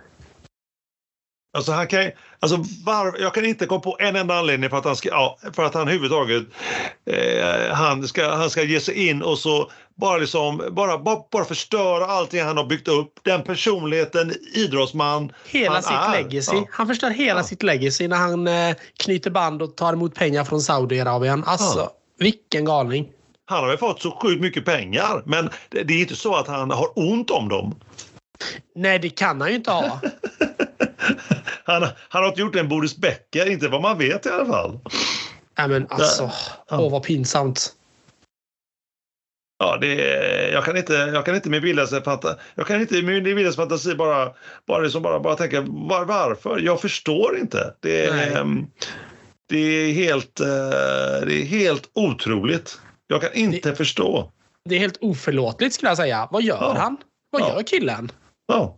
Alltså han kan, alltså var, jag kan inte komma på en enda anledning för att han ska, ja, för att han överhuvudtaget eh, han, ska, han ska ge sig in och så bara liksom bara, bara, bara förstöra allting han har byggt upp. Den personligheten, idrottsman Hela han sitt är. legacy. Ja. Han förstör hela ja. sitt legacy när han eh, knyter band och tar emot pengar från Saudiarabien. Alltså, ja. vilken galning. Han har väl fått så sjukt mycket pengar men det, det är inte så att han har ont om dem. Nej, det kan han ju inte ha. [laughs] han, han har inte gjort en Boris Becker, inte vad man vet i alla fall. Nej men alltså, ja. åh vad pinsamt. Ja, det jag kan inte, jag kan inte med vildaste fantasi, jag kan inte med vildaste fantasi bara, bara, liksom bara, bara tänka var, varför? Jag förstår inte. Det är, ehm, det är, helt, eh, det är helt otroligt. Jag kan inte det, förstå. Det är helt oförlåtligt skulle jag säga. Vad gör ja. han? Vad ja. gör killen? Ja.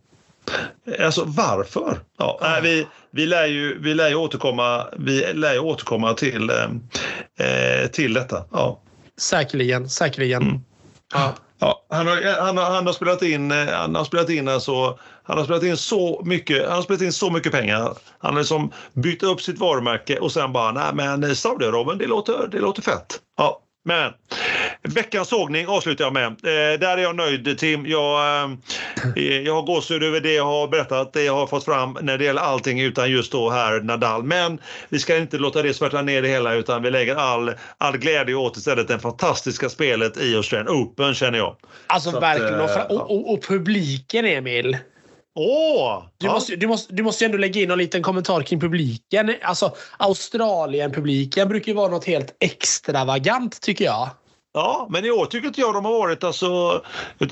Alltså varför? Ja, nej, vi, vi, lär ju, vi lär ju återkomma, vi lär ju återkomma till, eh, till detta. Ja. Säkerligen, säkerligen. Mm. Ja. Ja, han, har, han, har, han har spelat in, eh, han har spelat in alltså, han har spelat in så mycket, han har spelat in så mycket pengar. Han har liksom byggt upp sitt varumärke och sen bara, nej men Saudiarabien, det låter, det låter fett. Ja, men veckans sågning avslutar jag med. Eh, där är jag nöjd Tim. Jag, eh, jag har gåshud över det jag har berättat, det jag har fått fram när det gäller allting utan just då här Nadal. Men vi ska inte låta det svärta ner det hela utan vi lägger all, all glädje åt istället det fantastiska spelet i Australian Open känner jag. Alltså Så verkligen. Att, och, och, och, och publiken Emil. Åh! Du, ja. måste, du, måste, du måste ju ändå lägga in en liten kommentar kring publiken. Alltså Australien-publiken brukar ju vara något helt extravagant tycker jag. Ja, men i år tycker inte jag de har varit alltså...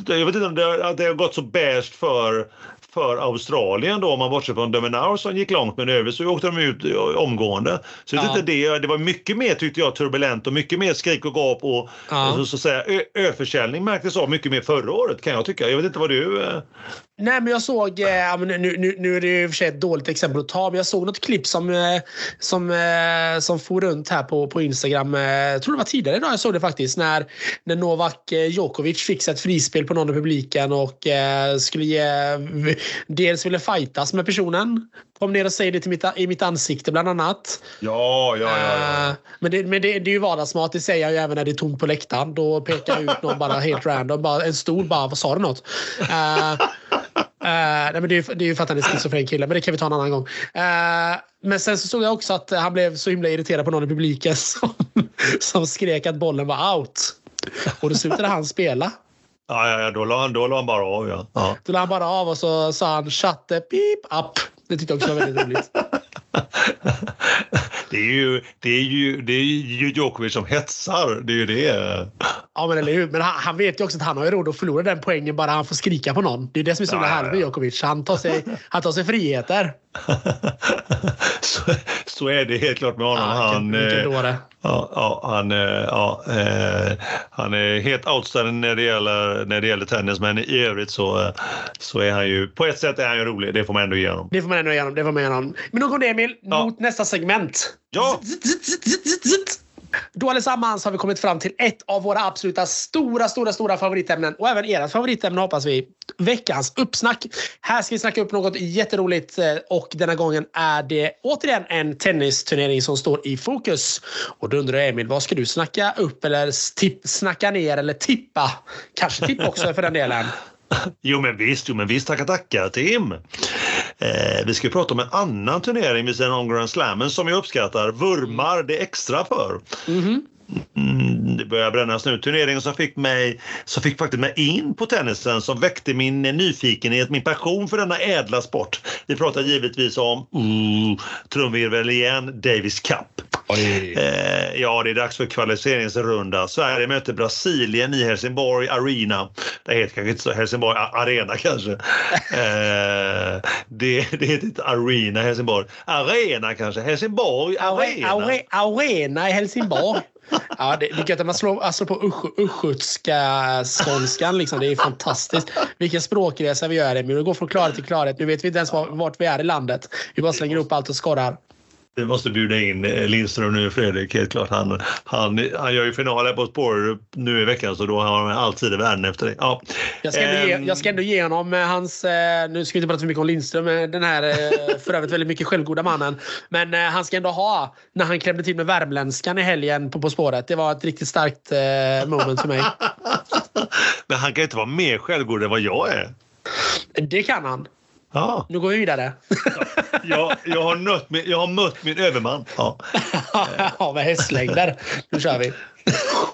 Jag vet inte om det, det har gått så bäst för för Australien då om man bortser från Dominaur som gick långt men över så åkte de ut omgående. Så ja. inte det, det var mycket mer tyckte jag turbulent och mycket mer skrik och gap och, ja. så, så att säga ö, öförsäljning märktes av mycket mer förra året kan jag tycka. Jag vet inte vad du... Nej men jag såg, eh, nu, nu, nu är det ju i och för sig ett dåligt exempel att ta, men jag såg något klipp som, eh, som, eh, som for runt här på, på Instagram. Eh, jag tror det var tidigare idag jag såg det faktiskt. När, när Novak eh, Djokovic fick ett frispel på någon i publiken och eh, skulle ge dels ville fightas med personen. Kom ner och säg det till mitt, i mitt ansikte bland annat. Ja, ja, ja. ja. Uh, men det, men det, det är ju vardagsmat. Det säger jag ju även när det är tomt på läktaren. Då pekar jag ut någon bara helt random. Bara en stol bara, vad sa du något? Uh, Uh, nej, men det, är, det är ju för att han är schizofren kille, men det kan vi ta en annan gång. Uh, men sen så såg jag också att han blev så himla irriterad på någon i publiken [laughs] som, som skrek att bollen var out. Och då slutade han spela. Ja, ja, ja då, la han, då la han bara av. Ja. Ja. Då la han bara av och så sa han shut the beep up. Det tyckte jag också var väldigt roligt. [laughs] det är ju, det är ju, det är ju Djokovic som hetsar. Det är ju det. Ja, men eller hur. Men han, han vet ju också att han har ju råd att förlora den poängen bara han får skrika på någon. Det är det som är så ja, härligt med Djokovic. Han tar sig, han tar sig friheter. [laughs] så, så är det helt klart med honom. Ja, han, eh, ja, ja, han, eh, ja, eh, han är helt outstanding när det gäller, när det gäller tennis men i övrigt så, så är han ju, på ett sätt är han ju rolig. Det får man ändå ge honom. Det får man ändå ge honom. Det får man ge honom. Men nog om det Emil, ja. mot nästa segment. Ja! Då allesammans har vi kommit fram till ett av våra absoluta stora, stora, stora favoritämnen och även ert favoritämne hoppas vi. Veckans uppsnack. Här ska vi snacka upp något jätteroligt eh, och denna gången är det återigen en tennisturnering som står i fokus. Och då undrar jag Emil, vad ska du snacka upp eller tipp, snacka ner eller tippa? Kanske tippa också för den delen. Jo men visst, jo men visst, tackar tackar Tim. Eh, vi ska prata om en annan turnering vid sidan om Grand Slammen som jag uppskattar, vurmar det extra för. Mm -hmm. Mm, det börjar brännas nu. Turneringen som fick mig, som fick faktiskt mig in på tennisen, som väckte min nyfikenhet, min passion för denna ädla sport. Vi pratar givetvis om, uh, trumvirvel igen, Davis Cup. Eh, ja, det är dags för kvalificeringsrunda. Sverige möter Brasilien i Helsingborg Arena. Det heter kanske inte så, Helsingborg Arena kanske. [laughs] Eh, det, det heter inte Arena Helsingborg. Arena kanske, Helsingborg Arena. Are, arena i Helsingborg. Ja, det, att man slår, alltså på östgötska skånskan. Liksom. Det är fantastiskt. Vilken språkresa vi gör. Men vi går från klarhet till klarhet. Nu vet vi inte ens vart vi är i landet. Vi bara slänger upp allt och skorrar. Vi måste bjuda in eh, Lindström nu, Fredrik. Helt klart. Han, han, han gör ju final här på Spår nu i veckan så då har han all tid i världen efter det. Ja. Jag, ska ändå ge, ehm. jag ska ändå ge honom eh, hans, eh, nu ska vi inte prata för mycket om Lindström, den här för övrigt väldigt mycket självgoda mannen. Men han ska ändå ha, när han klämde till med värmländskan i helgen på På spåret. Det var ett riktigt starkt moment för mig. [laughs] Men han kan inte vara mer självgod än vad jag är. Det kan han. Ja. Nu går vi vidare. jag, jag, har nött min, jag har mött min överman. Ja, [laughs] ja med hästlängder. Nu kör vi.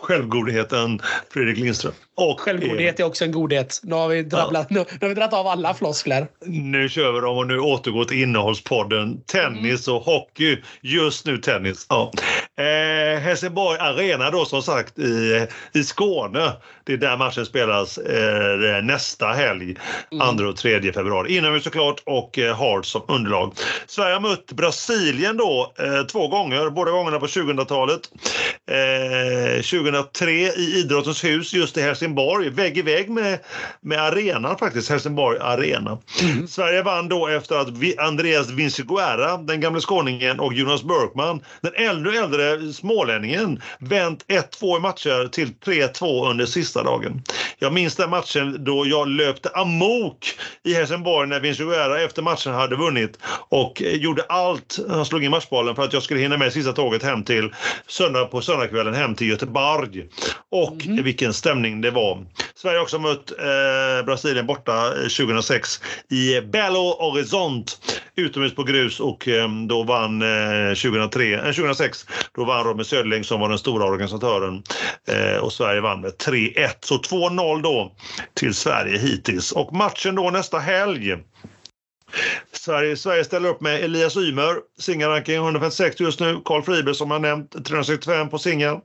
Självgodheten Fredrik Lindström. Och Självgodhet är också en godhet. Nu har vi, drabblat, ja. nu, nu har vi dragit av alla floskler. Nu kör vi dem och nu återgår till innehållspodden. Tennis och hockey. Just nu tennis. Ja. Eh, Helsingborg Arena då som sagt i, i Skåne. Det är där matchen spelas eh, nästa helg, mm. 2 och 3 februari. Inomhus såklart och eh, hard som underlag. Sverige har mött Brasilien då eh, två gånger, båda gångerna på 2000-talet. 2003 eh, i Idrottens hus just i Helsingborg, vägg i vägg med, med arenan faktiskt, Helsingborg Arena. Mm. Sverige vann då efter att Andreas Vinciguerra, den gamle skåningen, och Jonas Björkman, den ännu äldre smålänningen, vänt 1-2 i matcher till 3-2 under sista dagen. Jag minns den matchen då jag löpte amok i Helsingborg när Vinciguerra efter matchen hade vunnit och gjorde allt, han slog in matchbollen för att jag skulle hinna med sista tåget hem till söndag på söndagskvällen hem till Göteborg. Och mm. vilken stämning det var. Sverige har också mött eh, Brasilien borta 2006 eh, i Belo Horizonte utomhus på grus och eh, då vann eh, 2003, eh, 2006 då vann Robin Söderling som var den stora organisatören eh, och Sverige vann med 3-1. Så 2-0 då till Sverige hittills. Och matchen då nästa helg Sverige, Sverige ställer upp med Elias Ymer, singelranking 156 just nu. Karl Friberg som jag nämnt, 365 på singel.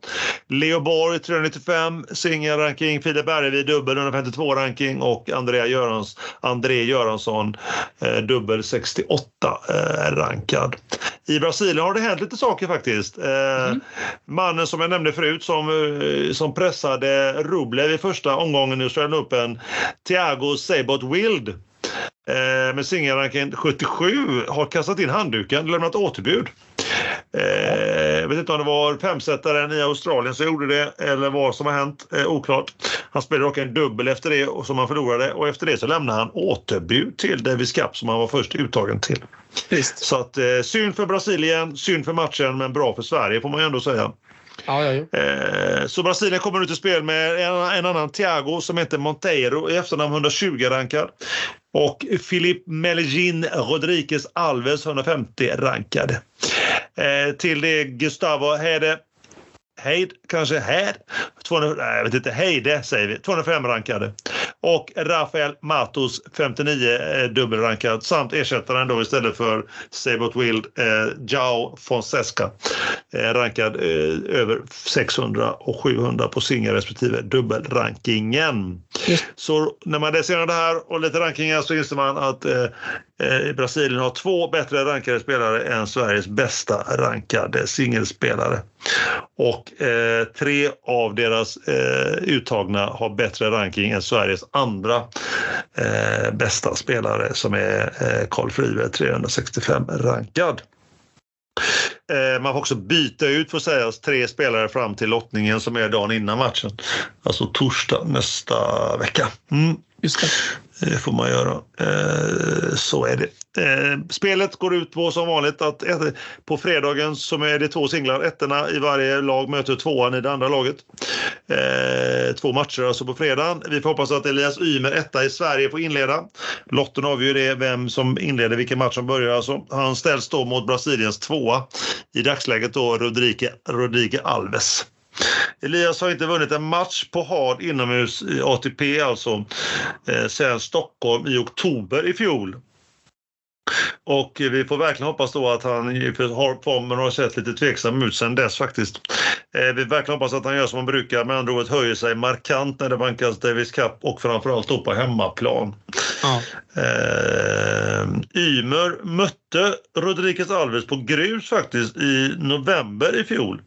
Leo Borg 395, singelranking. Filip Bergevi dubbel 152 ranking och Andrea Görans, André Göransson eh, dubbel 68 eh, rankad. I Brasilien har det hänt lite saker faktiskt. Eh, mm. Mannen som jag nämnde förut som, eh, som pressade Rublev i första omgången i Australian Open, Thiago Sabot Wild eh, med singelranken 77 har kastat in handduken lämnat återbud. Eh, jag vet inte om det var femsetaren i Australien som gjorde det eller vad som har hänt. Eh, oklart. Han spelade dock en dubbel efter det och som han förlorade och efter det så lämnade han återbud till Davis Cup som han var först uttagen till. Just. Så att eh, synd för Brasilien, synd för matchen men bra för Sverige får man ju ändå säga. Ja, ja, ja. Eh, så Brasilien kommer nu till spel med en, en annan Thiago som heter Monteiro i efternamn 120 rankad. Och Filip Meligin Rodriguez Alves 150 rankad. Eh, till det Gustavo Hede Heid, kanske här, 200, nej, jag vet inte, Heide säger vi, 205 rankade. Och Rafael Matos 59 eh, dubbelrankad samt ersättaren då istället för Sabot Wild, eh, Jao Fonseca eh, rankad eh, över 600 och 700 på singel respektive dubbelrankingen. Yes. Så när man läser det här och lite rankingar så inser man att eh, Brasilien har två bättre rankade spelare än Sveriges bästa rankade singelspelare. Och eh, tre av deras eh, uttagna har bättre ranking än Sveriges andra eh, bästa spelare som är eh, Carl Friberg 365 rankad. Eh, man får också byta ut, får sägas, tre spelare fram till lottningen som är dagen innan matchen. Alltså torsdag nästa vecka. Mm. Just det. Det får man göra. Eh, så är det. Eh, spelet går ut på som vanligt att på fredagen som är det två singlar. Ettorna i varje lag möter tvåan i det andra laget. Två matcher alltså på fredagen. Vi får hoppas att Elias Ymer, etta i Sverige, får inleda. Lotten avgör det vem som inleder vilken match som börjar. Alltså, han ställs då mot Brasiliens tvåa. I dagsläget då Rodrique, Rodrique Alves. Elias har inte vunnit en match på hard inomhus i ATP alltså eh, sedan Stockholm i oktober i fjol. Och vi får verkligen hoppas då att han har formen har sett lite tveksam ut sen dess faktiskt. Eh, vi verkligen hoppas att han gör som han brukar, med andra ord höjer sig markant när det vankas Davis Cup och framförallt då på hemmaplan. Ja. Eh, Ymer mötte Rodriguez Alves på grus faktiskt i november i fjol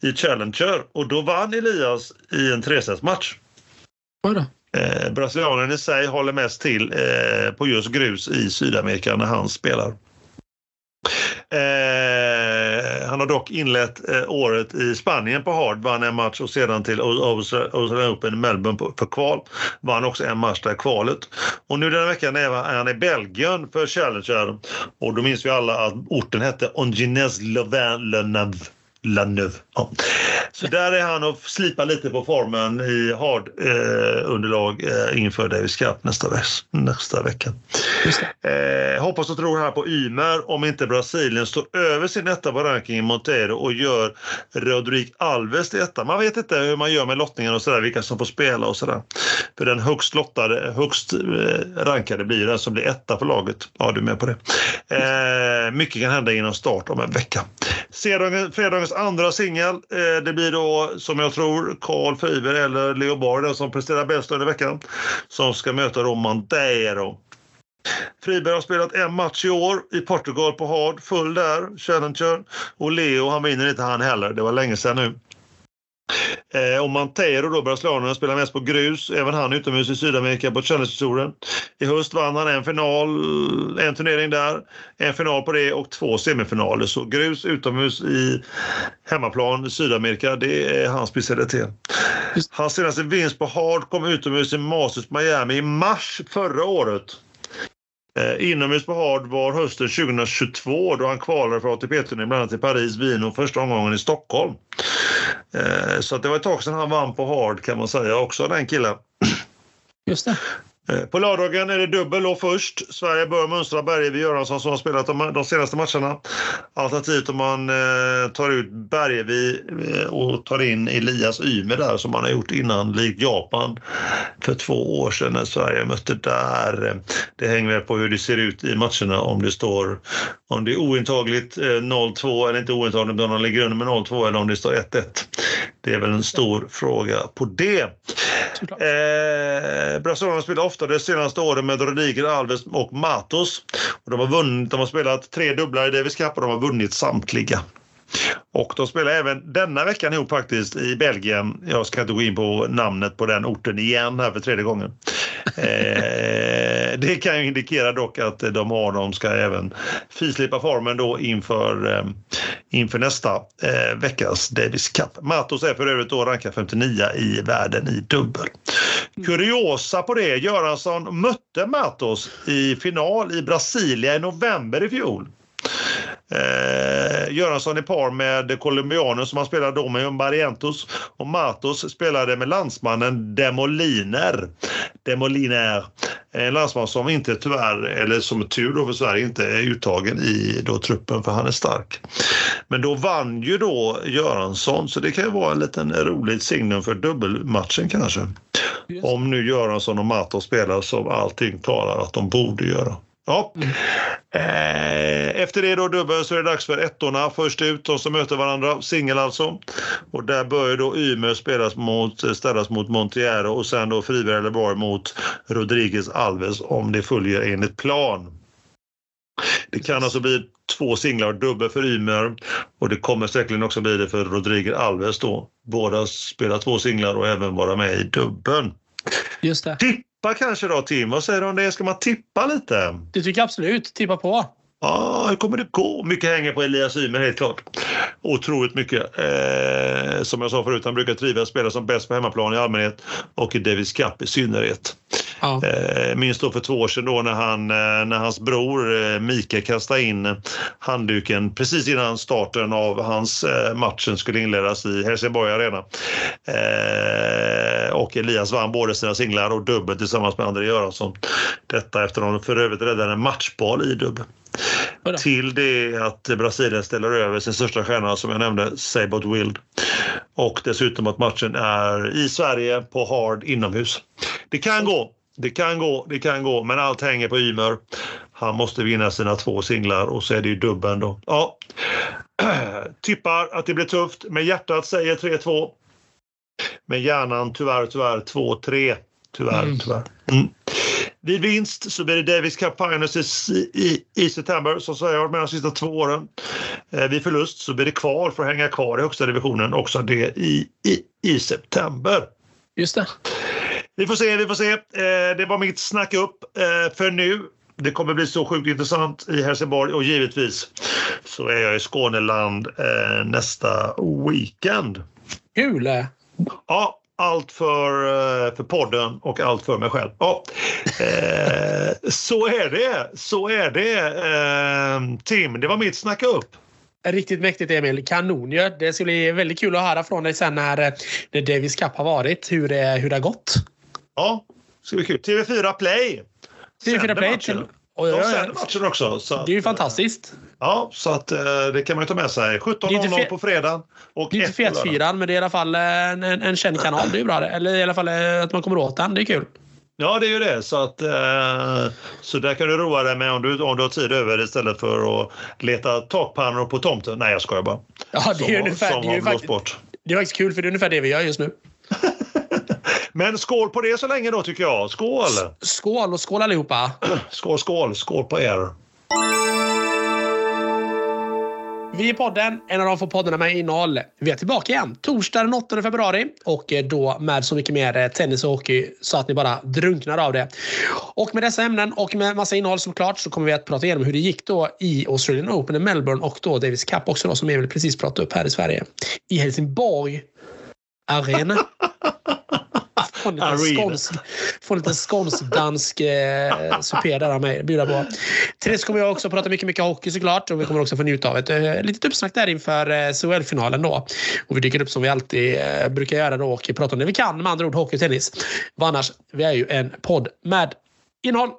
i Challenger och då vann Elias i en tresetsmatch. Eh, brasilianen i sig håller mest till eh, på just grus i Sydamerika när han spelar. Eh, han har dock inlett eh, året i Spanien på hard, vann en match och sedan till Australian Open i Melbourne på, för kval. Vann också en match där kvalet. Och nu den här veckan är han i Belgien för Challenger och då minns vi alla att orten hette Ongines Louvain-le-Neuve. Lanöv. Ja. Så där är han och slipar lite på formen i hard eh, underlag eh, inför Davis Cup nästa, nästa vecka. Eh, hoppas och tror här på Ymer om inte Brasilien står över sin etta på rankingen Monteiro och gör Rodrigo Alves till etta. Man vet inte hur man gör med lottningen och sådär, vilka som får spela och sådär. För den högst lottade, högst eh, rankade blir den som blir etta på laget. Ja, du är med på det. Eh, mycket kan hända innan start om en vecka. fredagens andra singel, eh, det blir då som jag tror Carl Fiber eller Leo Bar som presterar bäst under veckan som ska möta då Monteiro. Friberg har spelat en match i år i Portugal på hard, full där, Challenger. Och Leo han vinner inte han heller, det var länge sedan nu. Eh, och Montero då, brasilianen, spelar mest på grus. Även han utomhus i Sydamerika på Challenger-touren. I höst vann han en final, en turnering där, en final på det och två semifinaler. Så grus utomhus i hemmaplan i Sydamerika, det är hans specialitet. Hans senaste vinst på hard kom utomhus i Masters Miami i mars förra året. Eh, inomhus på hard var hösten 2022 då han kvalade för ATP-turnén bland annat i Paris, Wien och första omgången i Stockholm. Eh, så det var ett tag sedan han vann på hard kan man säga också, den killen. Just det. Eh, på lördagen är det dubbel och först. Sverige bör mönstra Bergevi Göransson som har spelat de, de senaste matcherna. Alternativt om man eh, tar ut Bergevi eh, och tar in Elias Ymer där som man har gjort innan, likt Japan för två år sedan när Sverige mötte där. Det hänger väl på hur det ser ut i matcherna om det står om det är ointagligt eh, 0-2 eller inte ointagligt om de ligger under med 0-2 eller om det står 1-1. Det är väl en stor fråga på det. Eh, Brasilien spelar ofta de senaste åren med Rodriguez, Alves och Matos. Och de, har vunnit, de har spelat tre dubblar i Davis Cup och de har vunnit samtliga. Och de spelar även denna veckan ihop faktiskt i Belgien. Jag ska inte gå in på namnet på den orten igen här för tredje gången. [laughs] Eh, det kan ju indikera dock att de har, de ska även fislipa formen då inför, eh, inför nästa eh, veckas Davis Cup. Matos är för övrigt då rankad 59 i världen i dubbel. Kuriosa på det, Göransson mötte Matos i final i Brasilia i november i fjol. Eh, Göransson i par med colombianen som han spelade då med Barrientos och Matos spelade med landsmannen Demoliner. Demoliner. En landsman som inte tyvärr, eller som tur då för Sverige, inte är uttagen i då truppen för han är stark. Men då vann ju då Göransson så det kan ju vara en liten rolig signum för dubbelmatchen kanske. Om nu Göransson och Mato spelar som allting talar att de borde göra. Ja. Mm. Eh, efter det då dubbel så är det dags för ettorna först ut, de som möter varandra, singel alltså. Och där börjar då Ymer spelas mot, ställas mot Montiero och sen då Friberg eller Borg mot Rodriguez Alves om det följer enligt plan. Det kan alltså bli två singlar och dubbel för Ymer och det kommer säkerligen också bli det för Rodriguez Alves då. Båda spelar två singlar och även vara med i dubbeln. Just det tippa kanske då Tim? Vad säger du om det? Ska man tippa lite? Det tycker jag absolut. Tippa på. Ja, hur kommer det gå? Mycket hänger på Elias Ymer helt klart. Otroligt mycket. Eh, som jag sa förut, han brukar trivas spela som bäst på hemmaplan i allmänhet och i Davis Cup i synnerhet. Ja. Eh, minns då för två år sedan då när, han, eh, när hans bror eh, Mikael kastade in handduken precis innan starten av hans eh, matchen skulle inledas i Helsingborg Arena. Eh, och Elias vann både sina singlar och dubbel tillsammans med André Göransson. Detta efter att de för övrigt räddade en matchboll i dubbel. Till det att Brasilien ställer över sin största stjärna som jag nämnde, Sabot Wild. Och dessutom att matchen är i Sverige på hard inomhus. Det kan gå, det kan gå, det kan gå, men allt hänger på Ymer. Han måste vinna sina två singlar och så är det ju dubben då. Ja. [clears throat] Tippar att det blir tufft. Med hjärtat säger 3-2. Med hjärnan tyvärr, tyvärr 2-3. Tyvärr, mm. tyvärr. Mm. Vid vinst så blir det Davis Cup Finals i, i, i september, som jag har varit med de sista två åren. Eh, vid förlust så blir det kvar för att hänga kvar i högsta divisionen, också det i, i, i september. Just det. Vi får se, vi får se. Eh, det var mitt snack upp eh, för nu. Det kommer bli så sjukt intressant i Helsingborg och givetvis så är jag i Skåneland eh, nästa weekend. Kul! Ja, allt för, eh, för podden och allt för mig själv. Ja, eh, så är det. Så är det. Eh, Tim, det var mitt snacka upp. Riktigt mäktigt Emil. Kanon ju. Det ska bli väldigt kul att höra från dig sen när, eh, när Davis Cup har varit. Hur det, hur det har gått. Ja, det ska bli kul. TV4 Play. TV4 Play. Till, och de sänder matchen också. Så det är ju fantastiskt. Ja, så att eh, det kan man ju ta med sig. 17.00 på fredag. Och det är inte Fetfyran, men det är i alla fall en, en känd kanal. Det är bra. Eller i alla fall eh, att man kommer åt den. Det är kul. Ja, det är ju det. Så, att, eh, så där kan du roa dig med om du, om du har tid över istället för att leta takpannor på tomten. Nej, jag skojar bara. Ja, det är som, ungefär, som det, är faktiskt, bort. det är faktiskt kul, för det är ungefär det vi gör just nu. [laughs] Men skål på det så länge då, tycker jag. Skål! Skål och skål allihopa! [clears throat] Skål, skål! Skål på er! Vi är podden, en av de få poddarna med innehåll. Vi är tillbaka igen torsdag den 8 februari och då med så mycket mer eh, tennis och hockey så att ni bara drunknar av det. Och med dessa ämnen och med massa innehåll såklart så kommer vi att prata igenom hur det gick då i Australian Open i Melbourne och då Davis Cup också då som Emil precis pratade upp här i Sverige. I Helsingborg Arena. [laughs] Få en liten skånsk, få en liten skånsk-dansk eh, supé där av mig. Bjuda på. Till det kommer jag också prata mycket, mycket hockey såklart. Och vi kommer också få njuta av ett eh, litet uppsnack där inför eh, SHL-finalen då. Och vi dyker upp som vi alltid eh, brukar göra då och pratar om det vi kan. Med andra ord hockey och tennis. Annars, vi är ju en podd med innehåll.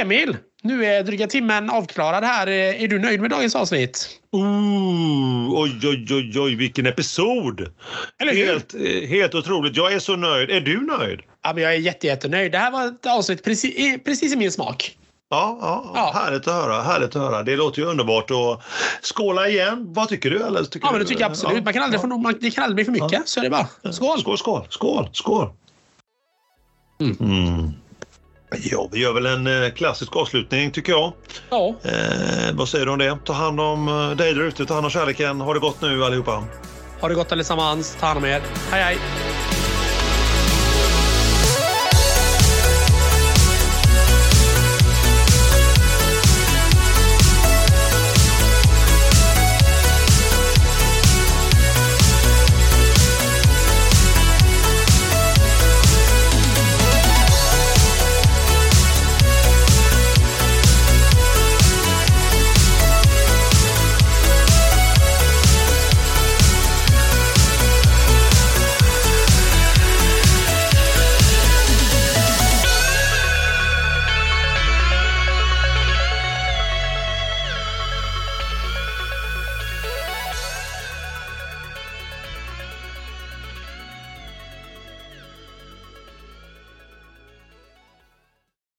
Emil, nu är dryga timmen avklarad här. Är du nöjd med dagens avsnitt? Ooh, oj, oj, oj, oj, vilken episod! Eller hur? Helt, eh, helt otroligt. Jag är så nöjd. Är du nöjd? Ja, men jag är jätte, jättenöjd. Det här var ett avsnitt precis, precis i min smak. Ja, ja, ja, härligt att höra. Härligt att höra. Det låter ju underbart. Och skåla igen. Vad tycker du? Eller tycker ja, men det tycker jag absolut. Man kan aldrig ja. få, man, det kan aldrig bli för mycket. Ja. Så är det bara. Skål! Skål, skål, skål, skål! Mm. Mm. Ja, vi gör väl en eh, klassisk avslutning tycker jag. Ja. Eh, vad säger du om det? Ta hand om eh, dig där ute, ta hand om kärleken. Ha det gott nu allihopa. Ha det gott allesammans. Ta hand om er. Hej hej!